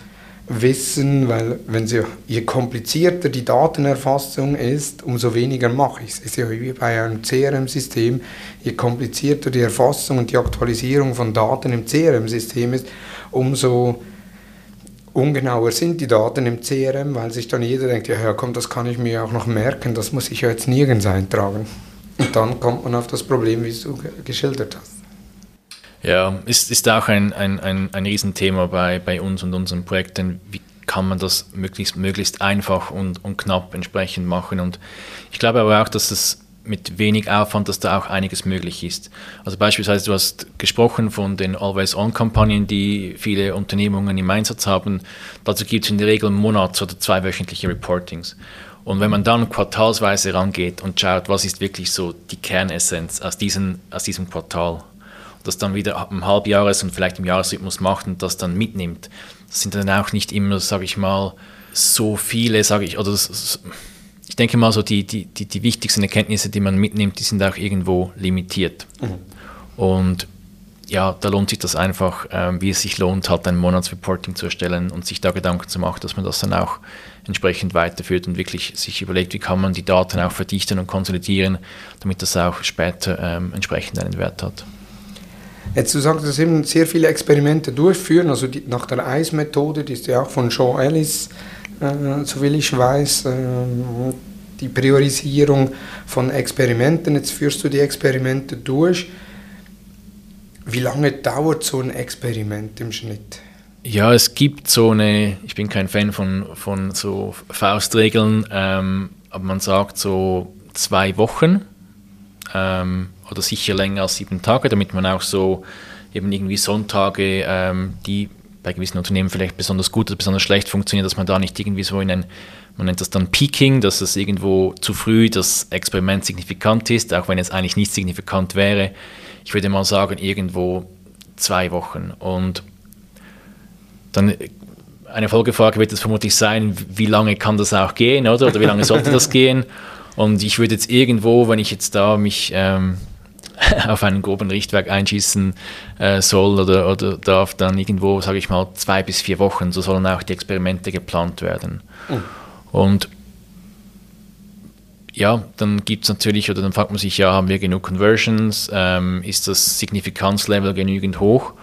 Wissen, weil wenn sie, je komplizierter die Datenerfassung ist, umso weniger mache ich. Es ist ja wie bei einem CRM-System, je komplizierter die Erfassung und die Aktualisierung von Daten im CRM-System ist, umso ungenauer sind die Daten im CRM, weil sich dann jeder denkt, ja, ja komm, das kann ich mir auch noch merken, das muss ich ja jetzt nirgends eintragen. Und dann kommt man auf das Problem, wie du geschildert hast. Ja, ist, ist auch ein, ein, ein, ein Riesenthema bei, bei uns und unseren Projekten. Wie kann man das möglichst, möglichst einfach und, und knapp entsprechend machen? Und ich glaube aber auch, dass es mit wenig Aufwand, dass da auch einiges möglich ist. Also beispielsweise, du hast gesprochen von den Always-On-Kampagnen, die viele Unternehmungen im Einsatz haben. Dazu gibt es in der Regel monats- oder zweiwöchentliche Reportings. Und wenn man dann quartalsweise rangeht und schaut, was ist wirklich so die Kernessenz aus, diesen, aus diesem Quartal, das dann wieder im Halbjahres- und vielleicht im Jahresrhythmus macht und das dann mitnimmt, das sind dann auch nicht immer, sage ich mal, so viele, sage ich, oder das, ich denke mal, so die, die, die, die, wichtigsten Erkenntnisse, die man mitnimmt, die sind auch irgendwo limitiert. Mhm. Und ja, da lohnt sich das einfach, ähm, wie es sich lohnt, halt ein Monatsreporting zu erstellen und sich da Gedanken zu machen, dass man das dann auch entsprechend weiterführt und wirklich sich überlegt, wie kann man die Daten auch verdichten und konsolidieren, damit das auch später ähm, entsprechend einen Wert hat. Jetzt du sagst, dass eben sehr viele Experimente durchführen, also die, nach der EIS-Methode, die ist ja auch von Sean Ellis äh, soviel ich weiß, äh, die Priorisierung von Experimenten. Jetzt führst du die Experimente durch. Wie lange dauert so ein Experiment im Schnitt? Ja, es gibt so eine, ich bin kein Fan von, von so Faustregeln, ähm, aber man sagt so zwei Wochen ähm, oder sicher länger als sieben Tage, damit man auch so eben irgendwie Sonntage, ähm, die bei gewissen Unternehmen vielleicht besonders gut oder besonders schlecht funktioniert, dass man da nicht irgendwie so in ein, man nennt das dann Peaking, dass es irgendwo zu früh das Experiment signifikant ist, auch wenn es eigentlich nicht signifikant wäre. Ich würde mal sagen, irgendwo zwei Wochen. Und dann eine Folgefrage wird es vermutlich sein, wie lange kann das auch gehen, oder? Oder wie lange sollte das gehen? Und ich würde jetzt irgendwo, wenn ich jetzt da mich ähm, auf einen groben Richtwerk einschießen äh, soll oder, oder darf, dann irgendwo, sage ich mal, zwei bis vier Wochen, so sollen auch die Experimente geplant werden. Mhm. Und ja, dann gibt es natürlich, oder dann fragt man sich, ja, haben wir genug Conversions? Ähm, ist das Signifikanzlevel genügend hoch?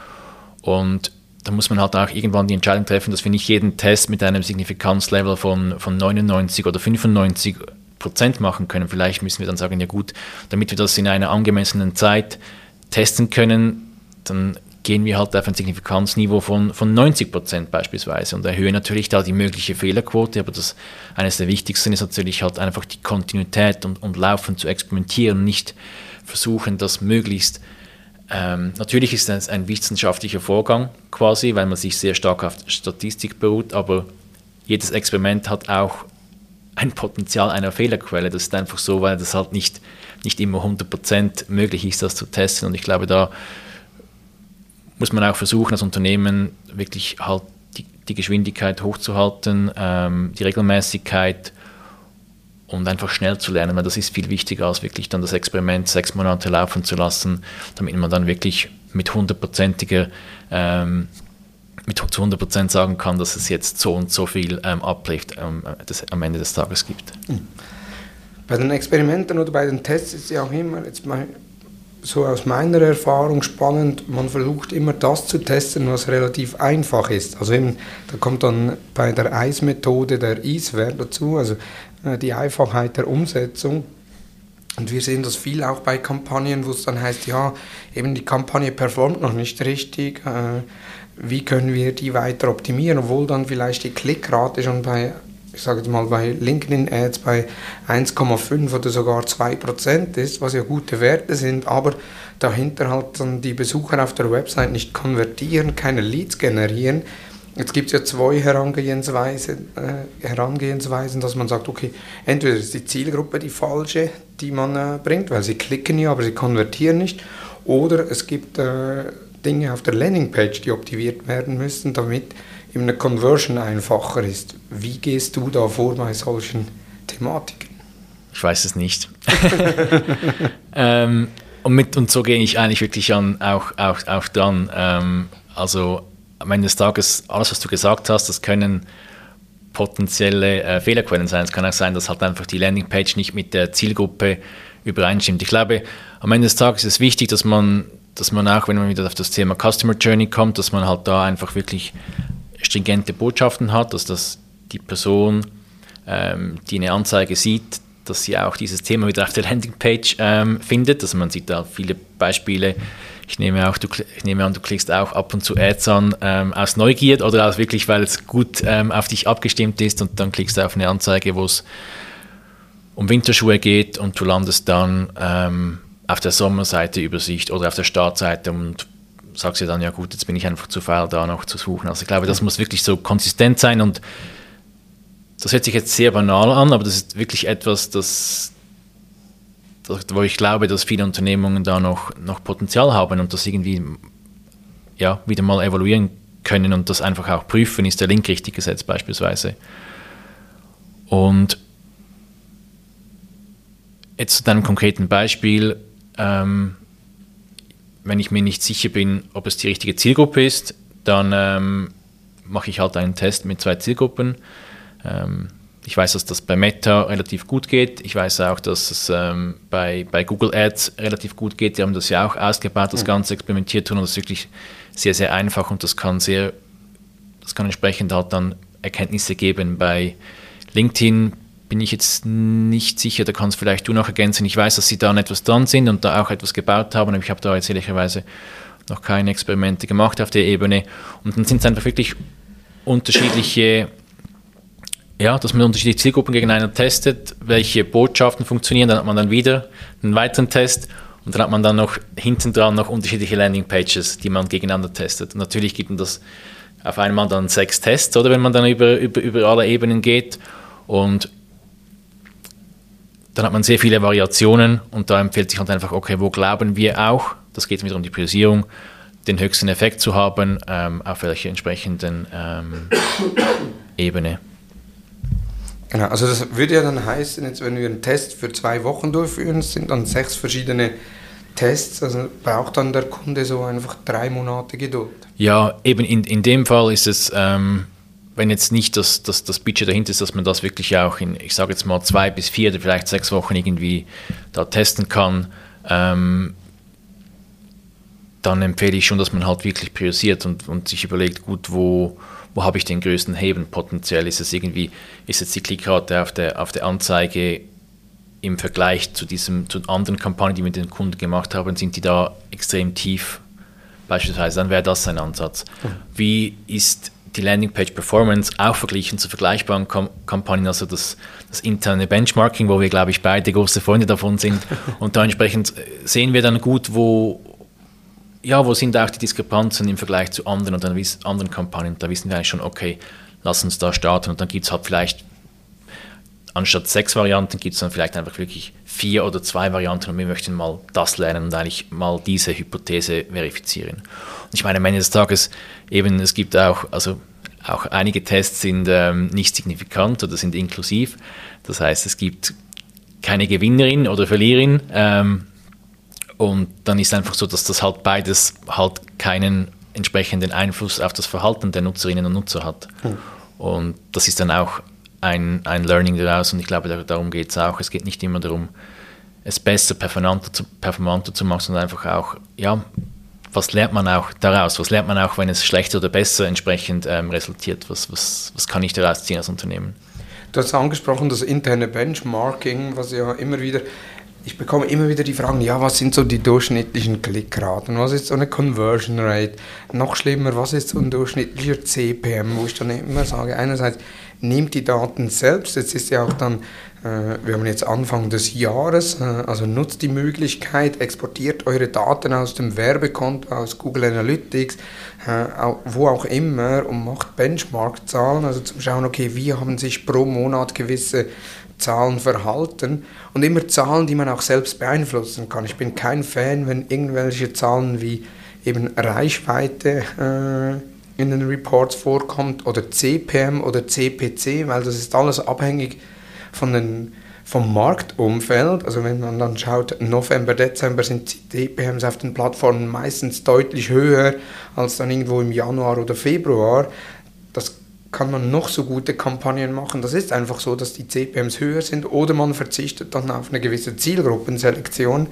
Und da muss man halt auch irgendwann die Entscheidung treffen, dass wir nicht jeden Test mit einem Signifikanzlevel von, von 99 oder 95 Prozent machen können. Vielleicht müssen wir dann sagen, ja gut, damit wir das in einer angemessenen Zeit testen können, dann gehen wir halt auf ein Signifikanzniveau von, von 90 Prozent beispielsweise und erhöhen natürlich da die mögliche Fehlerquote, aber das eines der wichtigsten ist natürlich halt einfach die Kontinuität und, und laufend zu experimentieren, nicht versuchen, das möglichst ähm, natürlich ist das ein wissenschaftlicher Vorgang quasi, weil man sich sehr stark auf Statistik beruht, aber jedes Experiment hat auch ein Potenzial einer Fehlerquelle. Das ist einfach so, weil das halt nicht, nicht immer 100% möglich ist, das zu testen. Und ich glaube, da muss man auch versuchen, als Unternehmen wirklich halt die, die Geschwindigkeit hochzuhalten, ähm, die Regelmäßigkeit und einfach schnell zu lernen, weil das ist viel wichtiger, als wirklich dann das Experiment sechs Monate laufen zu lassen, damit man dann wirklich mit hundertprozentiger ähm, mit zu 100% sagen kann, dass es jetzt so und so viel ähm, Uplift ähm, das am Ende des Tages gibt. Hm. Bei den Experimenten oder bei den Tests ist ja auch immer, jetzt mal so aus meiner Erfahrung spannend, man versucht immer das zu testen, was relativ einfach ist. Also eben, da kommt dann bei der Eismethode der Ease-Wert dazu, also äh, die Einfachheit der Umsetzung. Und wir sehen das viel auch bei Kampagnen, wo es dann heißt, ja, eben die Kampagne performt noch nicht richtig, äh, wie können wir die weiter optimieren, obwohl dann vielleicht die Klickrate schon bei ich sage jetzt mal bei LinkedIn Ads bei 1,5 oder sogar 2% ist, was ja gute Werte sind, aber dahinter halt dann die Besucher auf der Website nicht konvertieren, keine Leads generieren. Jetzt gibt es ja zwei Herangehensweisen, äh, Herangehensweisen, dass man sagt, okay, entweder ist die Zielgruppe die falsche, die man äh, bringt, weil sie klicken ja, aber sie konvertieren nicht, oder es gibt äh, Dinge auf der Landingpage, die optimiert werden müssen, damit eine Conversion einfacher ist. Wie gehst du da vor bei solchen Thematiken? Ich weiß es nicht. ähm, und, mit, und so gehe ich eigentlich wirklich an, auch, auch, auch dran. Ähm, also am Ende des Tages, alles, was du gesagt hast, das können potenzielle äh, Fehlerquellen sein. Es kann auch sein, dass halt einfach die Landingpage nicht mit der Zielgruppe übereinstimmt. Ich glaube, am Ende des Tages ist es wichtig, dass man, dass man auch, wenn man wieder auf das Thema Customer Journey kommt, dass man halt da einfach wirklich stringente Botschaften hat, dass das die Person, ähm, die eine Anzeige sieht, dass sie auch dieses Thema wieder auf der Landingpage ähm, findet. Also man sieht da viele Beispiele. Ich nehme, auch, du, ich nehme an, du klickst auch ab und zu Ads an ähm, aus Neugier oder aus wirklich, weil es gut ähm, auf dich abgestimmt ist und dann klickst du auf eine Anzeige, wo es um Winterschuhe geht und du landest dann ähm, auf der Sommerseite Übersicht oder auf der Startseite und sagst du dann, ja gut, jetzt bin ich einfach zu faul, da noch zu suchen. Also ich glaube, das muss wirklich so konsistent sein und das hört sich jetzt sehr banal an, aber das ist wirklich etwas, das, das wo ich glaube, dass viele Unternehmungen da noch, noch Potenzial haben und das irgendwie ja, wieder mal evaluieren können und das einfach auch prüfen, ist der Link richtig gesetzt beispielsweise. Und jetzt zu deinem konkreten Beispiel, ähm, wenn ich mir nicht sicher bin, ob es die richtige Zielgruppe ist, dann ähm, mache ich halt einen Test mit zwei Zielgruppen. Ähm, ich weiß, dass das bei Meta relativ gut geht. Ich weiß auch, dass es ähm, bei, bei Google Ads relativ gut geht. Die haben das ja auch ausgebaut, das Ganze experimentiert und das ist wirklich sehr, sehr einfach und das kann sehr, das kann entsprechend halt dann Erkenntnisse geben. Bei LinkedIn bin ich jetzt nicht sicher, da kannst vielleicht du noch ergänzen. Ich weiß, dass sie da an etwas dran sind und da auch etwas gebaut haben, aber ich habe da jetzt ehrlicherweise noch keine Experimente gemacht auf der Ebene. Und dann sind es einfach wirklich unterschiedliche, ja, dass man unterschiedliche Zielgruppen gegeneinander testet, welche Botschaften funktionieren, dann hat man dann wieder einen weiteren Test und dann hat man dann noch hinten dran noch unterschiedliche Landingpages, die man gegeneinander testet. Und natürlich gibt man das auf einmal dann sechs Tests, oder wenn man dann über, über, über alle Ebenen geht. Und dann hat man sehr viele Variationen und da empfiehlt sich halt einfach, okay, wo glauben wir auch, das geht wieder um die Priorisierung, den höchsten Effekt zu haben, ähm, auf welcher entsprechenden ähm, Ebene. Genau, also das würde ja dann heißen, jetzt wenn wir einen Test für zwei Wochen durchführen, sind dann sechs verschiedene Tests, also braucht dann der Kunde so einfach drei Monate Geduld. Ja, eben in, in dem Fall ist es ähm, wenn jetzt nicht das, das, das Budget dahinter ist, dass man das wirklich auch in, ich sage jetzt mal, zwei bis vier oder vielleicht sechs Wochen irgendwie da testen kann, ähm, dann empfehle ich schon, dass man halt wirklich priorisiert und, und sich überlegt, gut, wo, wo habe ich den größten Heben potenziell? Ist es irgendwie, ist jetzt die Klickrate auf der, auf der Anzeige im Vergleich zu diesem, zu anderen Kampagnen, die wir mit den Kunden gemacht haben, sind die da extrem tief beispielsweise, dann wäre das ein Ansatz. Wie ist die Landingpage Performance auch verglichen zu vergleichbaren Kom Kampagnen, also das, das, interne Benchmarking, wo wir, glaube ich, beide große Freunde davon sind. Und da entsprechend äh, sehen wir dann gut, wo, ja, wo sind auch die Diskrepanzen im Vergleich zu anderen dann anderen Kampagnen. Da wissen wir eigentlich schon, okay, lass uns da starten und dann gibt es halt vielleicht anstatt sechs Varianten gibt es dann vielleicht einfach wirklich vier oder zwei Varianten und wir möchten mal das lernen und eigentlich mal diese Hypothese verifizieren. Und ich meine, am Ende des Tages eben, es gibt auch, also auch einige Tests sind ähm, nicht signifikant oder sind inklusiv. Das heißt, es gibt keine Gewinnerin oder Verliererin. Ähm, und dann ist einfach so, dass das halt beides halt keinen entsprechenden Einfluss auf das Verhalten der Nutzerinnen und Nutzer hat. Mhm. Und das ist dann auch ein, ein Learning daraus und ich glaube, darum geht es auch. Es geht nicht immer darum, es besser, performanter zu, performanter zu machen, sondern einfach auch, ja, was lernt man auch daraus? Was lernt man auch, wenn es schlechter oder besser entsprechend ähm, resultiert? Was, was, was kann ich daraus ziehen als Unternehmen? Du hast angesprochen, das interne Benchmarking, was ja immer wieder, ich bekomme immer wieder die Fragen, ja, was sind so die durchschnittlichen Klickraten? Was ist so eine Conversion Rate? Noch schlimmer, was ist so ein durchschnittlicher CPM? Wo ich dann immer sage, einerseits, nehmt die Daten selbst, jetzt ist ja auch dann äh, wir haben jetzt Anfang des Jahres, äh, also nutzt die Möglichkeit, exportiert eure Daten aus dem Werbekonto, aus Google Analytics, äh, wo auch immer und macht Benchmark-Zahlen, also zum Schauen, okay, wie haben sich pro Monat gewisse Zahlen verhalten und immer Zahlen, die man auch selbst beeinflussen kann. Ich bin kein Fan, wenn irgendwelche Zahlen wie eben Reichweite in den Reports vorkommt oder CPM oder CPC, weil das ist alles abhängig von den, vom Marktumfeld. Also wenn man dann schaut, November, Dezember sind DPMs auf den Plattformen meistens deutlich höher als dann irgendwo im Januar oder Februar. Das kann man noch so gute Kampagnen machen. Das ist einfach so, dass die CPMs höher sind oder man verzichtet dann auf eine gewisse Zielgruppenselektion,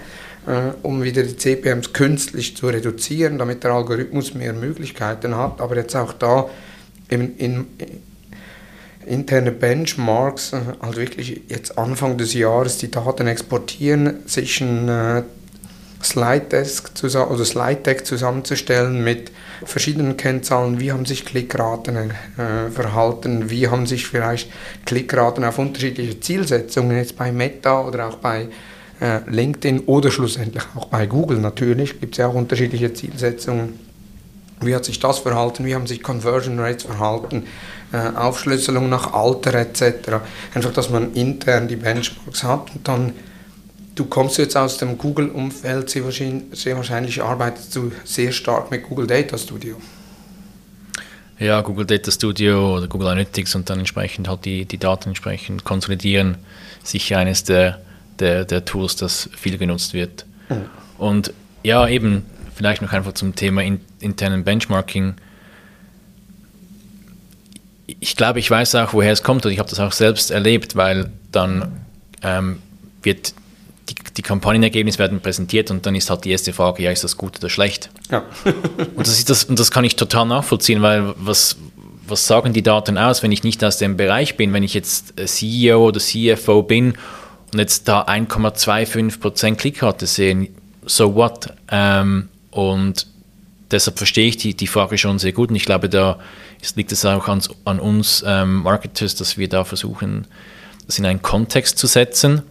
äh, um wieder die CPMs künstlich zu reduzieren, damit der Algorithmus mehr Möglichkeiten hat. Aber jetzt auch da in, in, interne Benchmarks, äh, also wirklich jetzt Anfang des Jahres die Daten exportieren, sich ein äh, Slide, Desk oder Slide Deck zusammenzustellen mit verschiedenen Kennzahlen, wie haben sich Klickraten äh, verhalten, wie haben sich vielleicht Klickraten auf unterschiedliche Zielsetzungen jetzt bei Meta oder auch bei äh, LinkedIn oder schlussendlich auch bei Google? Natürlich, gibt es ja auch unterschiedliche Zielsetzungen. Wie hat sich das verhalten, wie haben sich Conversion Rates verhalten, äh, Aufschlüsselung nach Alter etc. Einfach, dass man intern die Benchmarks hat und dann Du kommst jetzt aus dem Google-Umfeld, sehr wahrscheinlich, sehr wahrscheinlich arbeitest du sehr stark mit Google Data Studio. Ja, Google Data Studio oder Google Analytics und dann entsprechend halt die, die Daten entsprechend konsolidieren, sicher eines der, der, der Tools, das viel genutzt wird. Mhm. Und ja, eben, vielleicht noch einfach zum Thema in, internen Benchmarking ich glaube, ich weiß auch, woher es kommt und ich habe das auch selbst erlebt, weil dann ähm, wird die, die Kampagnenergebnisse werden präsentiert und dann ist halt die erste Frage, ja, ist das gut oder schlecht? Ja. und, das ist das, und das kann ich total nachvollziehen, weil was, was sagen die Daten aus, wenn ich nicht aus dem Bereich bin, wenn ich jetzt CEO oder CFO bin und jetzt da 1,25% Klickrate sehe, so what? Ähm, und deshalb verstehe ich die, die Frage schon sehr gut und ich glaube, da ist, liegt es auch an, an uns ähm, Marketers, dass wir da versuchen, das in einen Kontext zu setzen.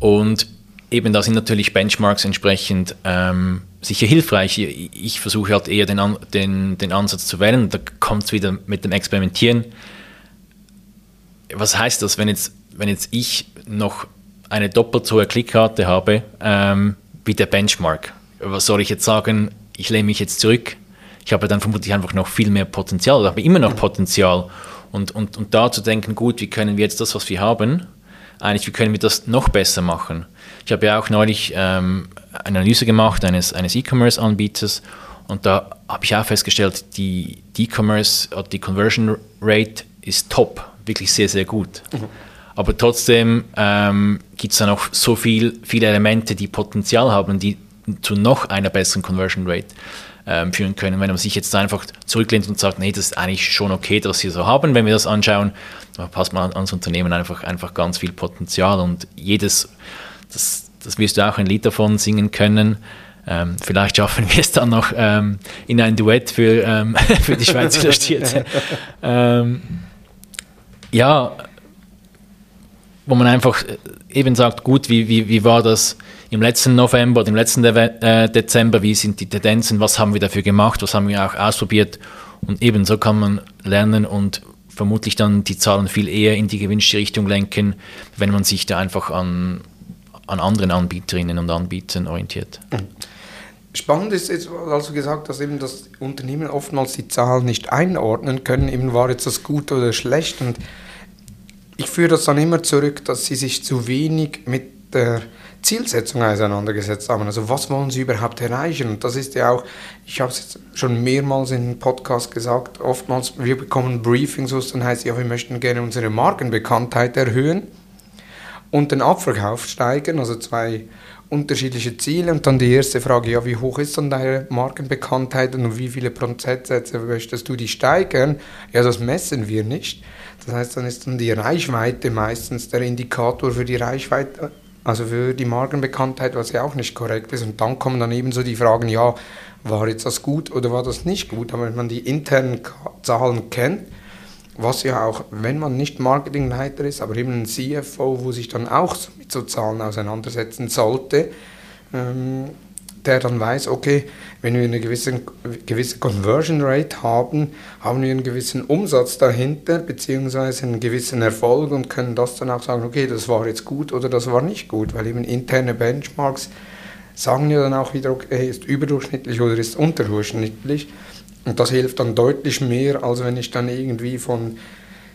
Und eben da sind natürlich Benchmarks entsprechend ähm, sicher hilfreich. Ich, ich versuche halt eher den, den, den Ansatz zu wählen. Da kommt es wieder mit dem Experimentieren. Was heißt das, wenn jetzt, wenn jetzt ich noch eine doppelt so hohe Klickrate habe ähm, wie der Benchmark? was soll ich jetzt sagen, ich lehne mich jetzt zurück. Ich habe dann vermutlich einfach noch viel mehr Potenzial, oder habe immer noch Potenzial. Und, und, und da zu denken, gut, wie können wir jetzt das, was wir haben, eigentlich, wie können wir das noch besser machen? Ich habe ja auch neulich ähm, eine Analyse gemacht eines, eines E-Commerce-Anbieters und da habe ich auch festgestellt, die E-Commerce, die Conversion Rate ist top, wirklich sehr, sehr gut. Mhm. Aber trotzdem ähm, gibt es da noch so viel, viele Elemente, die Potenzial haben, die zu noch einer besseren Conversion Rate ähm, führen können. Wenn man sich jetzt einfach zurücklehnt und sagt, nee, das ist eigentlich schon okay, dass wir so haben, wenn wir das anschauen, dann passt man ans Unternehmen einfach, einfach ganz viel Potenzial und jedes, das, das wirst du auch ein Lied davon singen können. Ähm, vielleicht schaffen wir es dann noch ähm, in ein Duett für, ähm, für die Schweizer Illustrierte. ähm, ja, wo man einfach äh, eben sagt, gut, wie, wie, wie war das im letzten November oder im letzten äh, Dezember, wie sind die Tendenzen, was haben wir dafür gemacht, was haben wir auch ausprobiert? Und eben so kann man lernen und vermutlich dann die Zahlen viel eher in die gewünschte Richtung lenken, wenn man sich da einfach an, an anderen Anbieterinnen und Anbietern orientiert. Spannend ist jetzt, als du gesagt hast, eben, dass Unternehmen oftmals die Zahlen nicht einordnen können, eben war jetzt das gut oder schlecht? Und ich führe das dann immer zurück, dass sie sich zu wenig mit der Zielsetzung auseinandergesetzt haben. Also was wollen sie überhaupt erreichen? Und das ist ja auch, ich habe es jetzt schon mehrmals in Podcast gesagt, oftmals, wir bekommen Briefings, wo es dann heißt, ja, wir möchten gerne unsere Markenbekanntheit erhöhen und den Abverkauf steigern, also zwei unterschiedliche Ziele. Und dann die erste Frage, ja, wie hoch ist dann deine Markenbekanntheit und wie viele Prozentsätze möchtest du die steigern? Ja, das messen wir nicht. Das heißt, dann ist dann die Reichweite meistens der Indikator für die Reichweite, also für die Markenbekanntheit, was ja auch nicht korrekt ist. Und dann kommen dann eben so die Fragen, ja, war jetzt das gut oder war das nicht gut? Aber wenn man die internen Zahlen kennt, was ja auch, wenn man nicht Marketingleiter ist, aber eben ein CFO, wo sich dann auch mit so Zahlen auseinandersetzen sollte, ähm, der dann weiß, okay, wenn wir eine gewisse, gewisse Conversion Rate haben, haben wir einen gewissen Umsatz dahinter, beziehungsweise einen gewissen Erfolg und können das dann auch sagen, okay, das war jetzt gut oder das war nicht gut, weil eben interne Benchmarks sagen ja dann auch wieder, okay, ist überdurchschnittlich oder ist unterdurchschnittlich. Und das hilft dann deutlich mehr, als wenn ich dann irgendwie von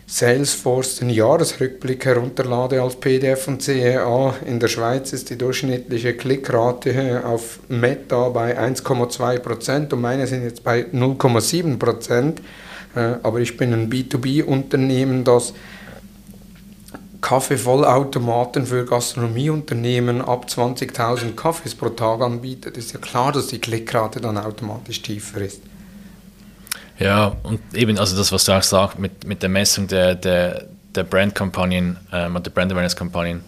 Salesforce den Jahresrückblick herunterlade als PDF und sehe, ah, in der Schweiz ist die durchschnittliche Klickrate auf Meta bei 1,2% und meine sind jetzt bei 0,7%. Äh, aber ich bin ein B2B-Unternehmen, das Kaffeevollautomaten für Gastronomieunternehmen ab 20.000 Kaffees pro Tag anbietet. Ist ja klar, dass die Klickrate dann automatisch tiefer ist. Ja, und eben, also das, was du auch sagst, mit, mit der Messung der, der, der Brand-Kampagnen ähm, der Brand Awareness-Kampagnen,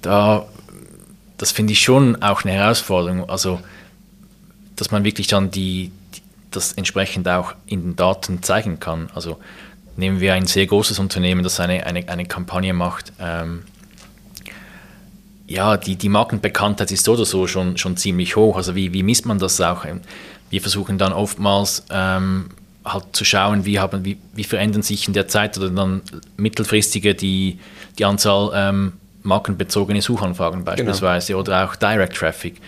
da, das finde ich schon auch eine Herausforderung. Also, dass man wirklich dann die, die, das entsprechend auch in den Daten zeigen kann. Also, nehmen wir ein sehr großes Unternehmen, das eine, eine, eine Kampagne macht. Ähm, ja, die, die Markenbekanntheit ist so oder so schon, schon ziemlich hoch. Also wie, wie misst man das auch? Wir versuchen dann oftmals ähm, halt zu schauen, wie, haben, wie, wie verändern sich in der Zeit oder dann mittelfristige die, die Anzahl ähm, markenbezogene Suchanfragen genau. beispielsweise genau. oder auch Direct Traffic.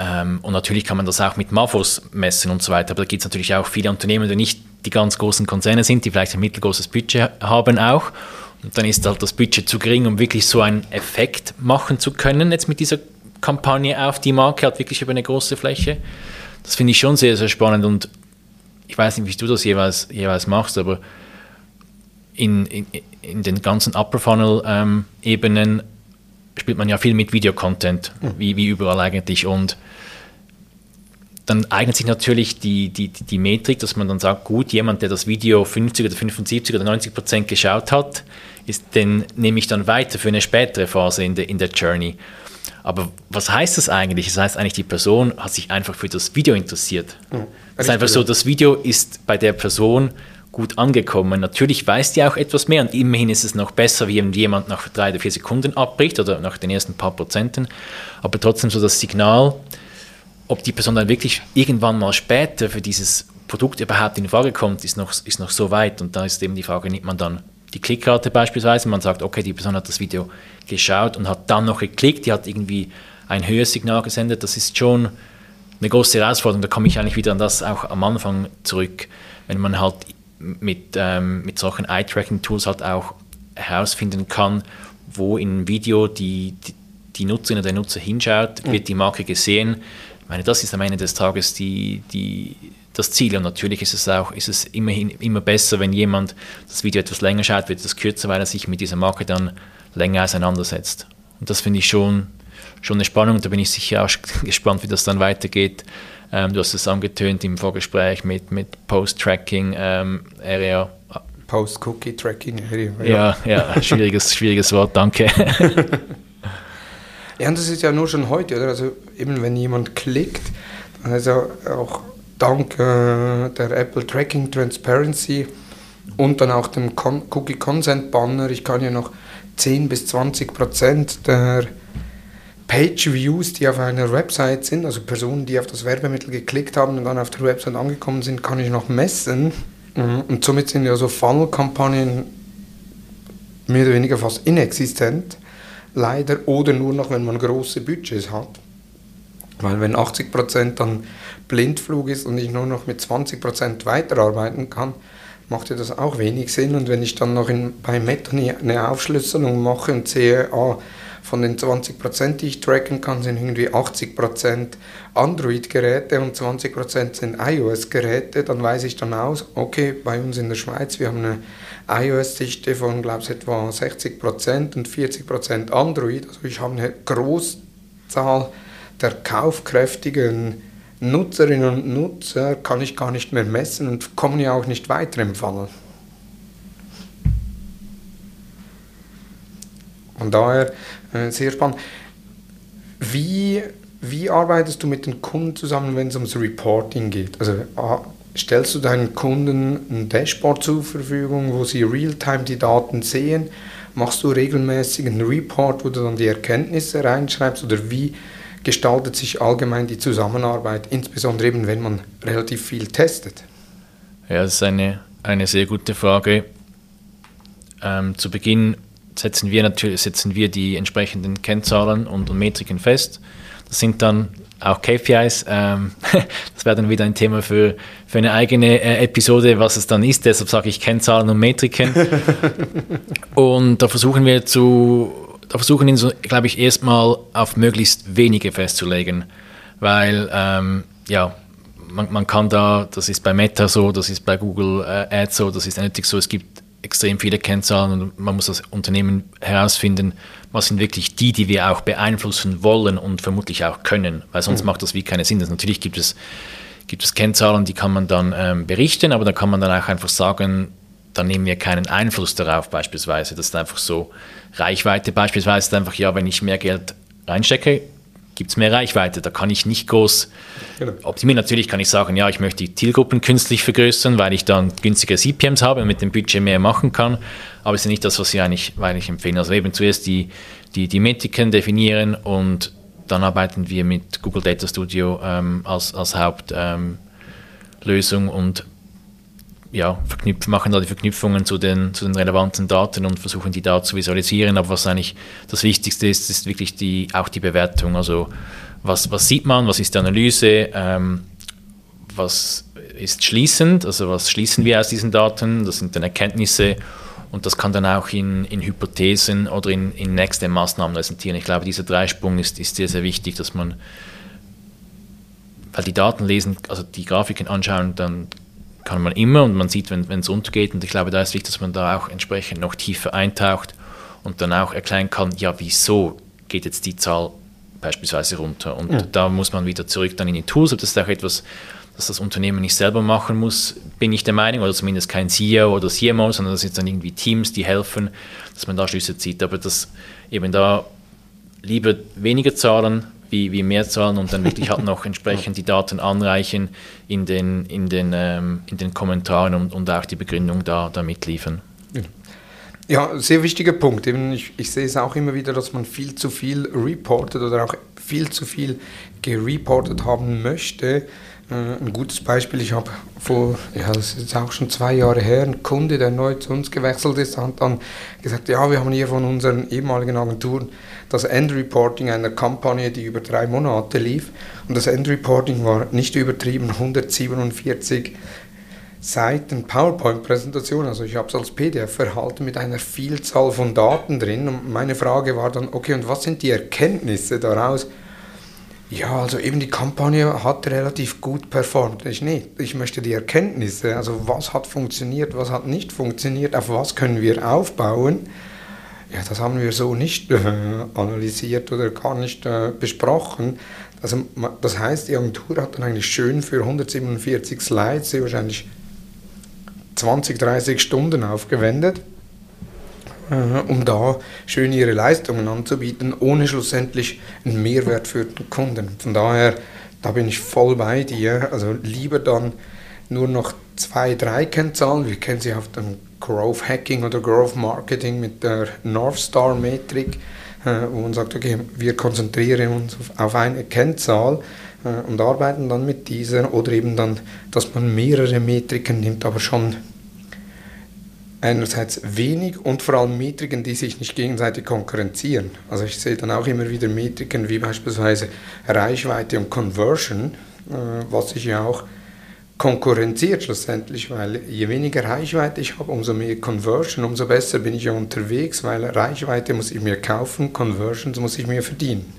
Ähm, und natürlich kann man das auch mit Mafos messen und so weiter, aber da gibt es natürlich auch viele Unternehmen, die nicht die ganz großen Konzerne sind, die vielleicht ein mittelgroßes Budget haben auch. Und dann ist halt das Budget zu gering, um wirklich so einen Effekt machen zu können, jetzt mit dieser Kampagne auf die Marke, halt wirklich über eine große Fläche. Das finde ich schon sehr, sehr spannend und ich weiß nicht, wie du das jeweils, jeweils machst, aber in, in, in den ganzen Upper Funnel-Ebenen ähm, spielt man ja viel mit Videocontent, mhm. wie, wie überall eigentlich. Und dann eignet sich natürlich die, die, die Metrik, dass man dann sagt, gut, jemand, der das Video 50 oder 75 oder 90 Prozent geschaut hat, ist, den nehme ich dann weiter für eine spätere Phase in der, in der Journey. Aber was heißt das eigentlich? Das heißt eigentlich, die Person hat sich einfach für das Video interessiert. Mhm. Das ist einfach so, das Video ist bei der Person gut angekommen. Natürlich weiß die auch etwas mehr und immerhin ist es noch besser, wie wenn jemand nach drei oder vier Sekunden abbricht oder nach den ersten paar Prozenten. Aber trotzdem so das Signal, ob die Person dann wirklich irgendwann mal später für dieses Produkt überhaupt in Frage kommt, ist noch, ist noch so weit. Und da ist eben die Frage, nimmt man dann die Klickrate beispielsweise, man sagt, okay, die Person hat das Video geschaut und hat dann noch geklickt, die hat irgendwie ein höheres Signal gesendet, das ist schon eine große Herausforderung. Da komme ich eigentlich wieder an das auch am Anfang zurück, wenn man halt mit, ähm, mit solchen Eye-Tracking-Tools halt auch herausfinden kann, wo im Video die, die, die Nutzerin oder der Nutzer hinschaut, mhm. wird die Marke gesehen. Ich meine, das ist am Ende des Tages die, die, das Ziel. Und natürlich ist es auch ist es immerhin immer besser, wenn jemand das Video etwas länger schaut, wird es kürzer, weil er sich mit dieser Marke dann länger auseinandersetzt. Und das finde ich schon, schon eine Spannung. Da bin ich sicher auch gespannt, wie das dann weitergeht. Ähm, du hast es angetönt im Vorgespräch mit, mit Post-Tracking ähm, Area. Post-Cookie-Tracking Area. Ja, ja, ja schwieriges, schwieriges Wort, danke. ja, und das ist ja nur schon heute, oder? Also eben wenn jemand klickt, dann ist ja auch dank äh, der Apple Tracking Transparency und dann auch dem Con Cookie Consent Banner, ich kann ja noch 10 bis 20 Prozent der Page Views, die auf einer Website sind, also Personen, die auf das Werbemittel geklickt haben und dann auf der Website angekommen sind, kann ich noch messen. Mhm. Und somit sind ja so Funnel-Kampagnen mehr oder weniger fast inexistent, leider, oder nur noch, wenn man große Budgets hat. Weil wenn 80% dann Blindflug ist und ich nur noch mit 20% weiterarbeiten kann, macht ja das auch wenig Sinn. Und wenn ich dann noch in, bei Meta eine Aufschlüsselung mache und sehe, ah, von den 20%, die ich tracken kann, sind irgendwie 80% Android-Geräte und 20% sind iOS-Geräte. Dann weiß ich dann aus, okay, bei uns in der Schweiz, wir haben eine iOS-Dichte von, glaube ich, etwa 60% und 40% Android. Also ich habe eine Großzahl der kaufkräftigen Nutzerinnen und Nutzer kann ich gar nicht mehr messen und kommen ja auch nicht weiter im Fall. Von daher äh, sehr spannend. Wie, wie arbeitest du mit den Kunden zusammen, wenn es ums Reporting geht? Also stellst du deinen Kunden ein Dashboard zur Verfügung, wo sie real-time die Daten sehen? Machst du regelmäßig einen Report, wo du dann die Erkenntnisse reinschreibst? Oder wie gestaltet sich allgemein die Zusammenarbeit, insbesondere eben, wenn man relativ viel testet? Ja, das ist eine, eine sehr gute Frage. Ähm, zu Beginn setzen wir natürlich setzen wir die entsprechenden Kennzahlen und, und Metriken fest. Das sind dann auch KPIs. Ähm, das wäre dann wieder ein Thema für, für eine eigene äh, Episode, was es dann ist. Deshalb sage ich Kennzahlen und Metriken. und da versuchen wir zu, da versuchen wir, glaube ich, erstmal auf möglichst wenige festzulegen, weil ähm, ja, man, man, kann da, das ist bei Meta so, das ist bei Google äh, Ads so, das ist Analytics so, es gibt extrem viele Kennzahlen und man muss als Unternehmen herausfinden, was sind wirklich die, die wir auch beeinflussen wollen und vermutlich auch können, weil sonst mhm. macht das wie keinen Sinn. Also natürlich gibt es, gibt es Kennzahlen, die kann man dann ähm, berichten, aber da kann man dann auch einfach sagen, dann nehmen wir keinen Einfluss darauf beispielsweise. Das ist einfach so Reichweite beispielsweise ist einfach, ja, wenn ich mehr Geld reinstecke, gibt es mehr Reichweite. Da kann ich nicht groß genau. optimieren. Natürlich kann ich sagen, ja, ich möchte die Zielgruppen künstlich vergrößern, weil ich dann günstige CPMs habe und mit dem Budget mehr machen kann. Aber es ist nicht das, was ich eigentlich, eigentlich empfehle. Also eben zuerst die, die, die Metriken definieren und dann arbeiten wir mit Google Data Studio ähm, als, als Hauptlösung ähm, und ja, machen da die Verknüpfungen zu den, zu den relevanten Daten und versuchen die da zu visualisieren. Aber was eigentlich das Wichtigste ist, ist wirklich die, auch die Bewertung. Also was, was sieht man, was ist die Analyse, ähm, was ist schließend, also was schließen wir aus diesen Daten, das sind dann Erkenntnisse und das kann dann auch in, in Hypothesen oder in, in nächste Maßnahmen resultieren. Ich glaube, dieser Dreisprung ist, ist sehr, sehr wichtig, dass man, weil die Daten lesen, also die Grafiken anschauen, dann kann man immer und man sieht, wenn es untergeht. Und ich glaube, da ist wichtig, dass man da auch entsprechend noch tiefer eintaucht und dann auch erklären kann, ja, wieso geht jetzt die Zahl beispielsweise runter. Und ja. da muss man wieder zurück dann in die Tools. Und das ist auch etwas, das das Unternehmen nicht selber machen muss, bin ich der Meinung, oder zumindest kein CEO oder CMO, sondern das sind dann irgendwie Teams, die helfen, dass man da Schlüsse zieht. Aber das eben da lieber weniger Zahlen wie, wie mehr zahlen und dann wirklich halt noch entsprechend die Daten anreichen in den, in den, ähm, in den Kommentaren und, und auch die Begründung da, da mitliefern. Ja, sehr wichtiger Punkt. Ich, ich sehe es auch immer wieder, dass man viel zu viel reportet oder auch viel zu viel gereportet haben möchte. Äh, ein gutes Beispiel, ich habe vor, ja, das ist auch schon zwei Jahre her, ein Kunde, der neu zu uns gewechselt ist, hat dann gesagt, ja, wir haben hier von unseren ehemaligen Agenturen das Endreporting einer Kampagne, die über drei Monate lief. Und das Endreporting war nicht übertrieben 147 Seiten PowerPoint-Präsentation. Also ich habe es als PDF erhalten mit einer Vielzahl von Daten drin. Und meine Frage war dann, okay, und was sind die Erkenntnisse daraus? Ja, also eben die Kampagne hat relativ gut performt. Ich nicht. Ich möchte die Erkenntnisse, also was hat funktioniert, was hat nicht funktioniert, auf was können wir aufbauen ja, das haben wir so nicht äh, analysiert oder gar nicht äh, besprochen. Also, das heißt, die Agentur hat dann eigentlich schön für 147 Slides wahrscheinlich 20, 30 Stunden aufgewendet, um da schön ihre Leistungen anzubieten, ohne schlussendlich einen Mehrwert für den Kunden. Von daher, da bin ich voll bei dir. Also lieber dann nur noch zwei, drei Kennzahlen. Wir kennen sie auf dem Growth Hacking oder Growth Marketing mit der North Star Metrik, äh, wo man sagt, okay, wir konzentrieren uns auf eine Kennzahl äh, und arbeiten dann mit dieser oder eben dann, dass man mehrere Metriken nimmt, aber schon einerseits wenig und vor allem Metriken, die sich nicht gegenseitig konkurrenzieren. Also ich sehe dann auch immer wieder Metriken wie beispielsweise Reichweite und Conversion, äh, was sich ja auch konkurrenziert schlussendlich, weil je weniger Reichweite ich habe, umso mehr Conversion, umso besser bin ich ja unterwegs, weil Reichweite muss ich mir kaufen, Conversions muss ich mir verdienen.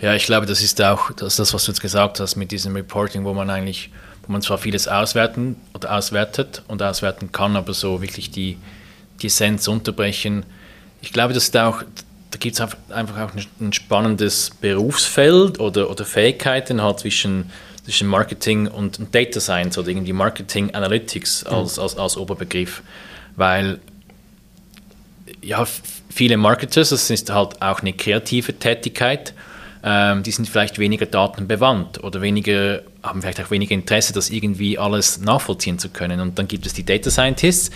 Ja, ich glaube, das ist auch das, das, was du jetzt gesagt hast mit diesem Reporting, wo man eigentlich, wo man zwar vieles auswerten oder auswertet und auswerten kann, aber so wirklich die, die Essenz unterbrechen. Ich glaube, das ist auch, da gibt es einfach auch ein spannendes Berufsfeld oder, oder Fähigkeiten halt zwischen, zwischen Marketing und, Data Science oder irgendwie Marketing Analytics als, mhm. als, als Oberbegriff. Weil ja, viele Marketers, das ist halt auch eine kreative Tätigkeit ähm, die sind vielleicht weniger datenbewandt oder weniger, haben vielleicht auch weniger Interesse, das irgendwie alles nachvollziehen zu können. Und dann gibt es die Data Scientists,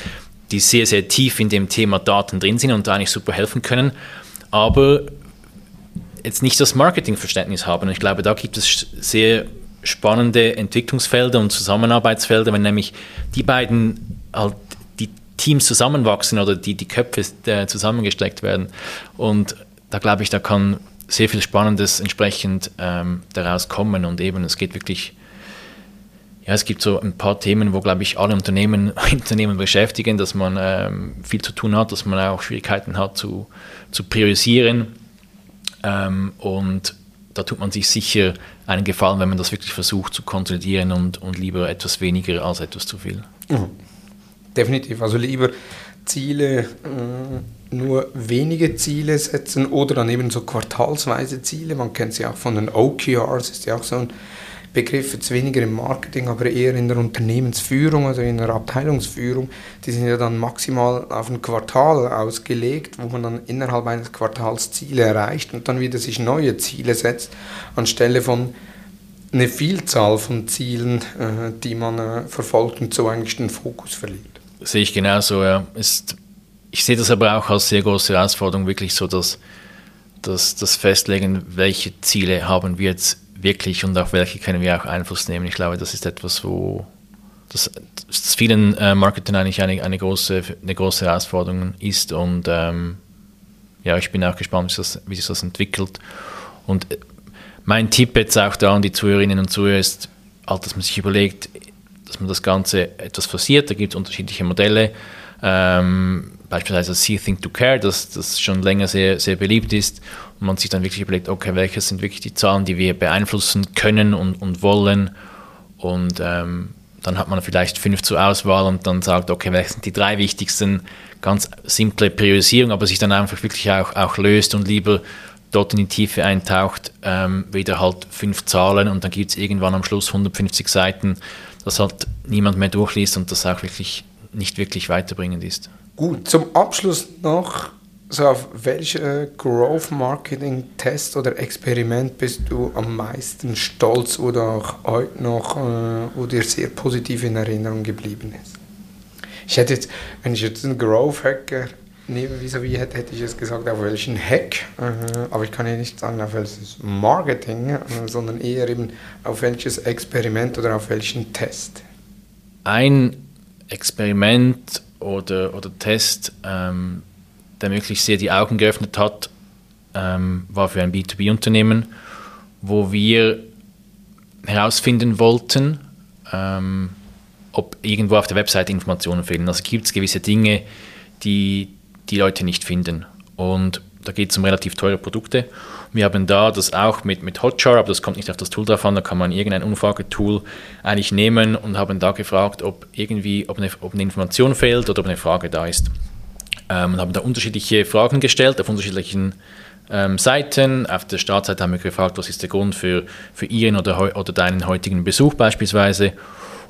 die sehr, sehr tief in dem Thema Daten drin sind und da eigentlich super helfen können, aber jetzt nicht das Marketingverständnis haben. Und ich glaube, da gibt es sehr spannende Entwicklungsfelder und Zusammenarbeitsfelder, wenn nämlich die beiden halt die Teams zusammenwachsen oder die, die Köpfe äh, zusammengesteckt werden. Und da glaube ich, da kann sehr viel Spannendes entsprechend ähm, daraus kommen und eben es geht wirklich, ja, es gibt so ein paar Themen, wo, glaube ich, alle Unternehmen, Unternehmen beschäftigen, dass man ähm, viel zu tun hat, dass man auch Schwierigkeiten hat zu, zu priorisieren ähm, und da tut man sich sicher einen Gefallen, wenn man das wirklich versucht zu konsolidieren und, und lieber etwas weniger als etwas zu viel. Mhm. Definitiv, also lieber Ziele, äh, nur wenige Ziele setzen oder dann eben so quartalsweise Ziele. Man kennt sie auch von den OKRs, ist ja auch so ein Begriff, jetzt weniger im Marketing, aber eher in der Unternehmensführung, also in der Abteilungsführung. Die sind ja dann maximal auf ein Quartal ausgelegt, wo man dann innerhalb eines Quartals Ziele erreicht und dann wieder sich neue Ziele setzt, anstelle von eine Vielzahl von Zielen, äh, die man äh, verfolgt und so eigentlich den Fokus verliert. Sehe ich genauso, ja. Ist, ich sehe das aber auch als sehr große Herausforderung, wirklich so, dass, dass das Festlegen, welche Ziele haben wir jetzt wirklich und auf welche können wir auch Einfluss nehmen. Ich glaube, das ist etwas, wo das, das vielen äh, Marketern eigentlich eine, eine, große, eine große Herausforderung ist und ähm, ja, ich bin auch gespannt, wie, das, wie sich das entwickelt. Und äh, mein Tipp jetzt auch da an die Zuhörerinnen und Zuhörer ist, halt, dass man sich überlegt, dass man das Ganze etwas forciert. Da gibt es unterschiedliche Modelle. Ähm, beispielsweise See, Think, to Care, das, das schon länger sehr, sehr beliebt ist. Und man sich dann wirklich überlegt, okay, welche sind wirklich die Zahlen, die wir beeinflussen können und, und wollen. Und ähm, dann hat man vielleicht fünf zur Auswahl und dann sagt, okay, welche sind die drei wichtigsten, ganz simple Priorisierung, aber sich dann einfach wirklich auch, auch löst und lieber dort in die Tiefe eintaucht, ähm, wieder halt fünf Zahlen und dann gibt es irgendwann am Schluss 150 Seiten, das halt niemand mehr durchliest und das auch wirklich nicht wirklich weiterbringend ist. Gut, zum Abschluss noch, so auf welche Growth Marketing Test oder Experiment bist du am meisten stolz oder auch heute noch, äh, wo dir sehr positiv in Erinnerung geblieben ist? Ich hätte jetzt, wenn ich jetzt einen Growth Hacker so wie hätte, hätte ich jetzt gesagt, auf welchen Hack, äh, aber ich kann ja nicht sagen, auf welches Marketing, äh, sondern eher eben auf welches Experiment oder auf welchen Test. Ein Experiment oder, oder Test, ähm, der wirklich sehr die Augen geöffnet hat, ähm, war für ein B2B-Unternehmen, wo wir herausfinden wollten, ähm, ob irgendwo auf der Webseite Informationen fehlen. Also gibt es gewisse Dinge, die die Leute nicht finden. Und da geht es um relativ teure Produkte. Wir haben da das auch mit, mit Hotjar, aber das kommt nicht auf das Tool drauf an, da kann man irgendein Umfragetool eigentlich nehmen und haben da gefragt, ob irgendwie, ob eine, ob eine Information fehlt oder ob eine Frage da ist. Ähm, und haben da unterschiedliche Fragen gestellt auf unterschiedlichen ähm, Seiten. Auf der Startseite haben wir gefragt, was ist der Grund für, für Ihren oder, oder deinen heutigen Besuch beispielsweise.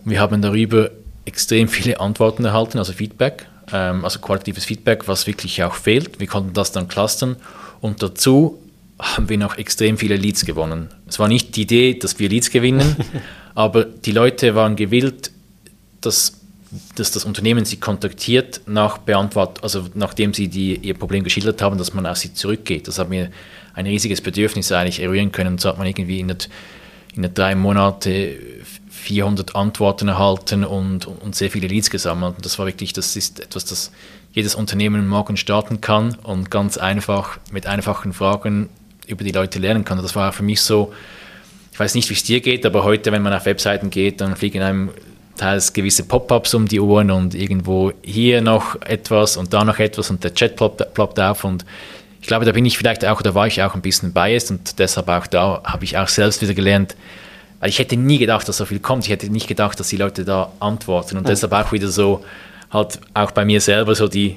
Und wir haben darüber extrem viele Antworten erhalten, also Feedback ähm, also qualitatives Feedback, was wirklich auch fehlt. Wir konnten das dann clustern und dazu haben wir noch extrem viele Leads gewonnen. Es war nicht die Idee, dass wir Leads gewinnen, aber die Leute waren gewillt, dass, dass das Unternehmen sie kontaktiert, nach Beantwort, also nachdem sie die, ihr Problem geschildert haben, dass man auf sie zurückgeht. Das hat mir ein riesiges Bedürfnis eigentlich eruieren können. So hat man irgendwie in, der, in der drei Monate 400 Antworten erhalten und, und sehr viele Leads gesammelt. Und das war wirklich, das ist etwas, das jedes Unternehmen morgen starten kann und ganz einfach mit einfachen Fragen über die Leute lernen kann. Und das war für mich so ich weiß nicht, wie es dir geht, aber heute, wenn man auf Webseiten geht, dann fliegen einem teils gewisse Pop-ups um die Ohren und irgendwo hier noch etwas und da noch etwas und der Chat ploppt, ploppt auf und ich glaube, da bin ich vielleicht auch, da war ich auch ein bisschen biased und deshalb auch da habe ich auch selbst wieder gelernt, weil ich hätte nie gedacht, dass so viel kommt. Ich hätte nicht gedacht, dass die Leute da antworten und mhm. deshalb auch wieder so, halt auch bei mir selber so die,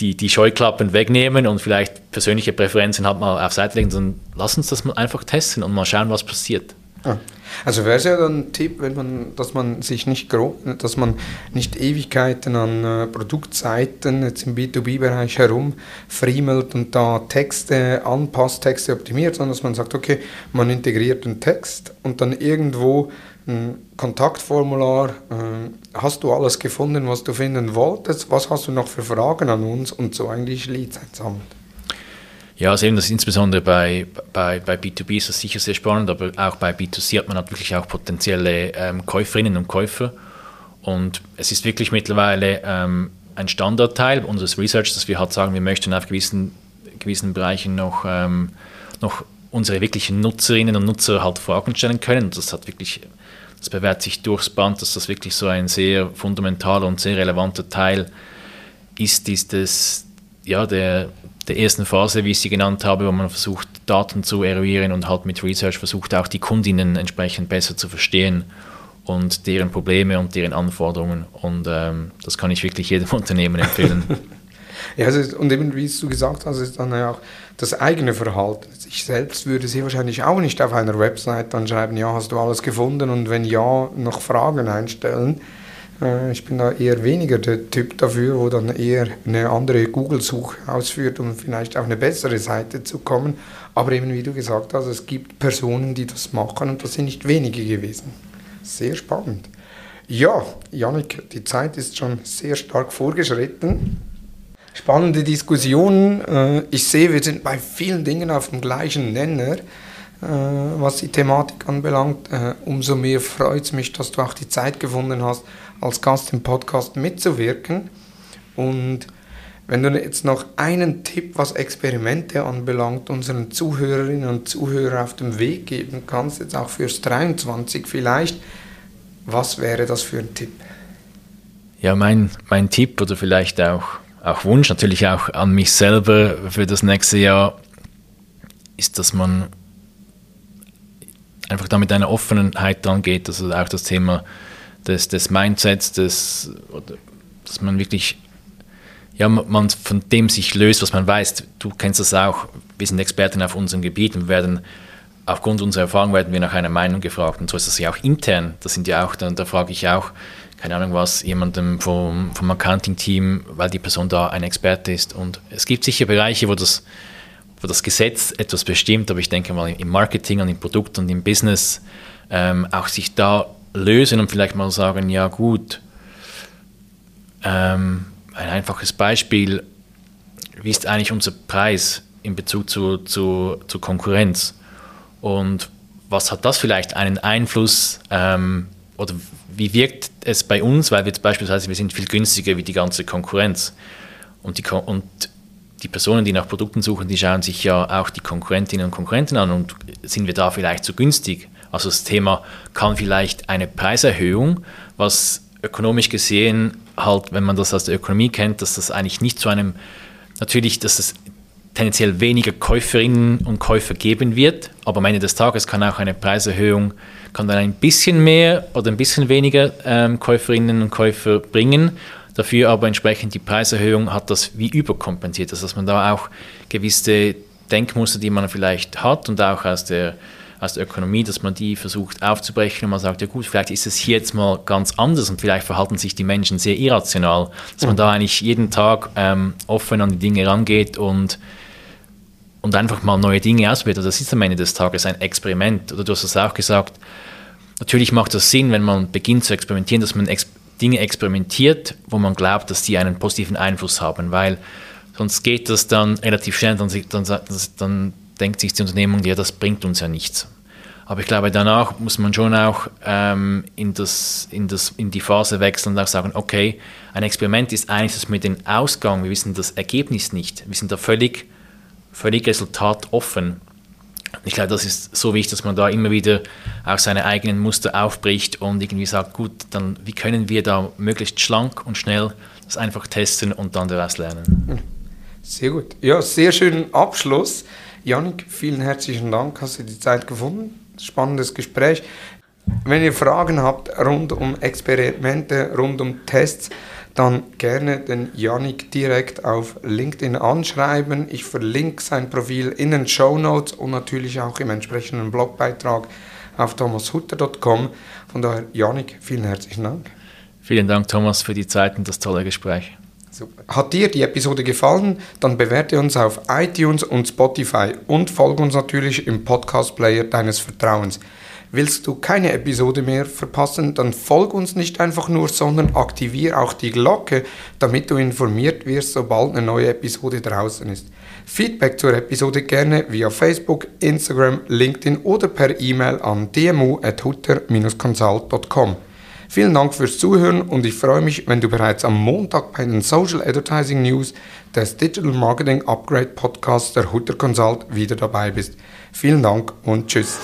die, die Scheuklappen wegnehmen und vielleicht persönliche Präferenzen halt mal auf Seite legen, sondern lass uns das mal einfach testen und mal schauen, was passiert. Ja. Also wäre es ja dann ein Tipp, wenn man, dass man sich nicht dass man nicht Ewigkeiten an äh, Produktseiten jetzt im B2B-Bereich herumfriemelt und da Texte anpasst, Texte optimiert, sondern dass man sagt, okay, man integriert einen Text und dann irgendwo ein Kontaktformular, äh, hast du alles gefunden, was du finden wolltest, was hast du noch für Fragen an uns und so eigentlich Leads einsammelt. Ja, also eben das insbesondere bei, bei, bei B2B ist das sicher sehr spannend, aber auch bei B2C hat man natürlich auch potenzielle ähm, Käuferinnen und Käufer. Und es ist wirklich mittlerweile ähm, ein Standardteil unseres Research, dass wir halt sagen, wir möchten auf gewissen, gewissen Bereichen noch, ähm, noch unsere wirklichen Nutzerinnen und Nutzer halt Fragen stellen können. Und das hat wirklich, das bewährt sich durchs Band, dass das wirklich so ein sehr fundamentaler und sehr relevanter Teil ist, ist das, ja, der, der ersten Phase, wie ich sie genannt habe, wo man versucht, Daten zu eruieren und halt mit Research versucht, auch die Kundinnen entsprechend besser zu verstehen und deren Probleme und deren Anforderungen. Und ähm, das kann ich wirklich jedem Unternehmen empfehlen. ja, also, und eben wie du gesagt hast, ist dann ja auch das eigene Verhalten. Ich selbst würde sie wahrscheinlich auch nicht auf einer Website dann schreiben, ja, hast du alles gefunden und wenn ja, noch Fragen einstellen ich bin da eher weniger der Typ dafür, wo dann eher eine andere Google-Suche ausführt, um vielleicht auf eine bessere Seite zu kommen. Aber eben wie du gesagt hast, es gibt Personen, die das machen und das sind nicht wenige gewesen. Sehr spannend. Ja, Janik, die Zeit ist schon sehr stark vorgeschritten. Spannende Diskussionen. Äh, ich sehe, wir sind bei vielen Dingen auf dem gleichen Nenner, äh, was die Thematik anbelangt. Umso mehr freut es mich, dass du auch die Zeit gefunden hast, als Gast im Podcast mitzuwirken. Und wenn du jetzt noch einen Tipp, was Experimente anbelangt, unseren Zuhörerinnen und Zuhörern auf dem Weg geben kannst, jetzt auch fürs 23 vielleicht, was wäre das für ein Tipp? Ja, mein, mein Tipp oder vielleicht auch, auch Wunsch, natürlich auch an mich selber für das nächste Jahr, ist, dass man einfach da mit einer Offenheit dran geht, also auch das Thema des, des Mindsets, des, dass man wirklich, ja, man von dem sich löst, was man weiß. Du kennst das auch, wir sind Experten auf unserem Gebiet und werden aufgrund unserer Erfahrung werden wir nach einer Meinung gefragt. Und so ist das ja auch intern. Das sind ja auch, da, da frage ich auch, keine Ahnung was, jemandem vom, vom Accounting-Team, weil die Person da ein Experte ist. Und es gibt sicher Bereiche, wo das, wo das Gesetz etwas bestimmt, aber ich denke mal im Marketing und im Produkt und im Business ähm, auch sich da lösen und vielleicht mal sagen, ja gut, ähm, ein einfaches Beispiel, wie ist eigentlich unser Preis in Bezug zu, zu, zu Konkurrenz? Und was hat das vielleicht einen Einfluss ähm, oder wie wirkt es bei uns, weil wir jetzt beispielsweise, wir sind viel günstiger wie die ganze Konkurrenz. Und die, und die Personen, die nach Produkten suchen, die schauen sich ja auch die Konkurrentinnen und Konkurrenten an und sind wir da vielleicht zu günstig? Also das Thema kann vielleicht eine Preiserhöhung, was ökonomisch gesehen halt, wenn man das aus der Ökonomie kennt, dass das eigentlich nicht zu einem, natürlich, dass es tendenziell weniger Käuferinnen und Käufer geben wird, aber am Ende des Tages kann auch eine Preiserhöhung, kann dann ein bisschen mehr oder ein bisschen weniger ähm, Käuferinnen und Käufer bringen. Dafür aber entsprechend die Preiserhöhung hat das wie überkompensiert, also dass man da auch gewisse Denkmuster, die man vielleicht hat und auch aus der aus der Ökonomie, dass man die versucht aufzubrechen und man sagt, ja gut, vielleicht ist es hier jetzt mal ganz anders und vielleicht verhalten sich die Menschen sehr irrational, dass man da eigentlich jeden Tag ähm, offen an die Dinge rangeht und, und einfach mal neue Dinge ausprobiert. Das ist am Ende des Tages ein Experiment. Oder du hast es auch gesagt, natürlich macht das Sinn, wenn man beginnt zu experimentieren, dass man ex Dinge experimentiert, wo man glaubt, dass die einen positiven Einfluss haben, weil sonst geht das dann relativ schnell, dann, dann, dann denkt sich die Unternehmung, ja, das bringt uns ja nichts. Aber ich glaube, danach muss man schon auch ähm, in, das, in, das, in die Phase wechseln und auch sagen, okay, ein Experiment ist eigentlich das mit dem Ausgang, wir wissen das Ergebnis nicht, wir sind da völlig, völlig resultatoffen. Ich glaube, das ist so wichtig, dass man da immer wieder auch seine eigenen Muster aufbricht und irgendwie sagt, gut, dann wie können wir da möglichst schlank und schnell das einfach testen und dann daraus lernen. Sehr gut. Ja, sehr schönen Abschluss. Janik, vielen herzlichen Dank, hast du die Zeit gefunden. Spannendes Gespräch. Wenn ihr Fragen habt rund um Experimente, rund um Tests, dann gerne den Janik direkt auf LinkedIn anschreiben. Ich verlinke sein Profil in den Show Notes und natürlich auch im entsprechenden Blogbeitrag auf thomashutter.com. Von daher, Janik, vielen herzlichen Dank. Vielen Dank, Thomas, für die Zeit und das tolle Gespräch. Super. Hat dir die Episode gefallen? Dann bewerte uns auf iTunes und Spotify und folge uns natürlich im Podcast-Player deines Vertrauens. Willst du keine Episode mehr verpassen, dann folg uns nicht einfach nur, sondern aktiviere auch die Glocke, damit du informiert wirst, sobald eine neue Episode draußen ist. Feedback zur Episode gerne via Facebook, Instagram, LinkedIn oder per E-Mail an dmu.hutter-consult.com. Vielen Dank fürs Zuhören und ich freue mich, wenn du bereits am Montag bei den Social Advertising News des Digital Marketing Upgrade Podcasts der Hutter Consult wieder dabei bist. Vielen Dank und tschüss.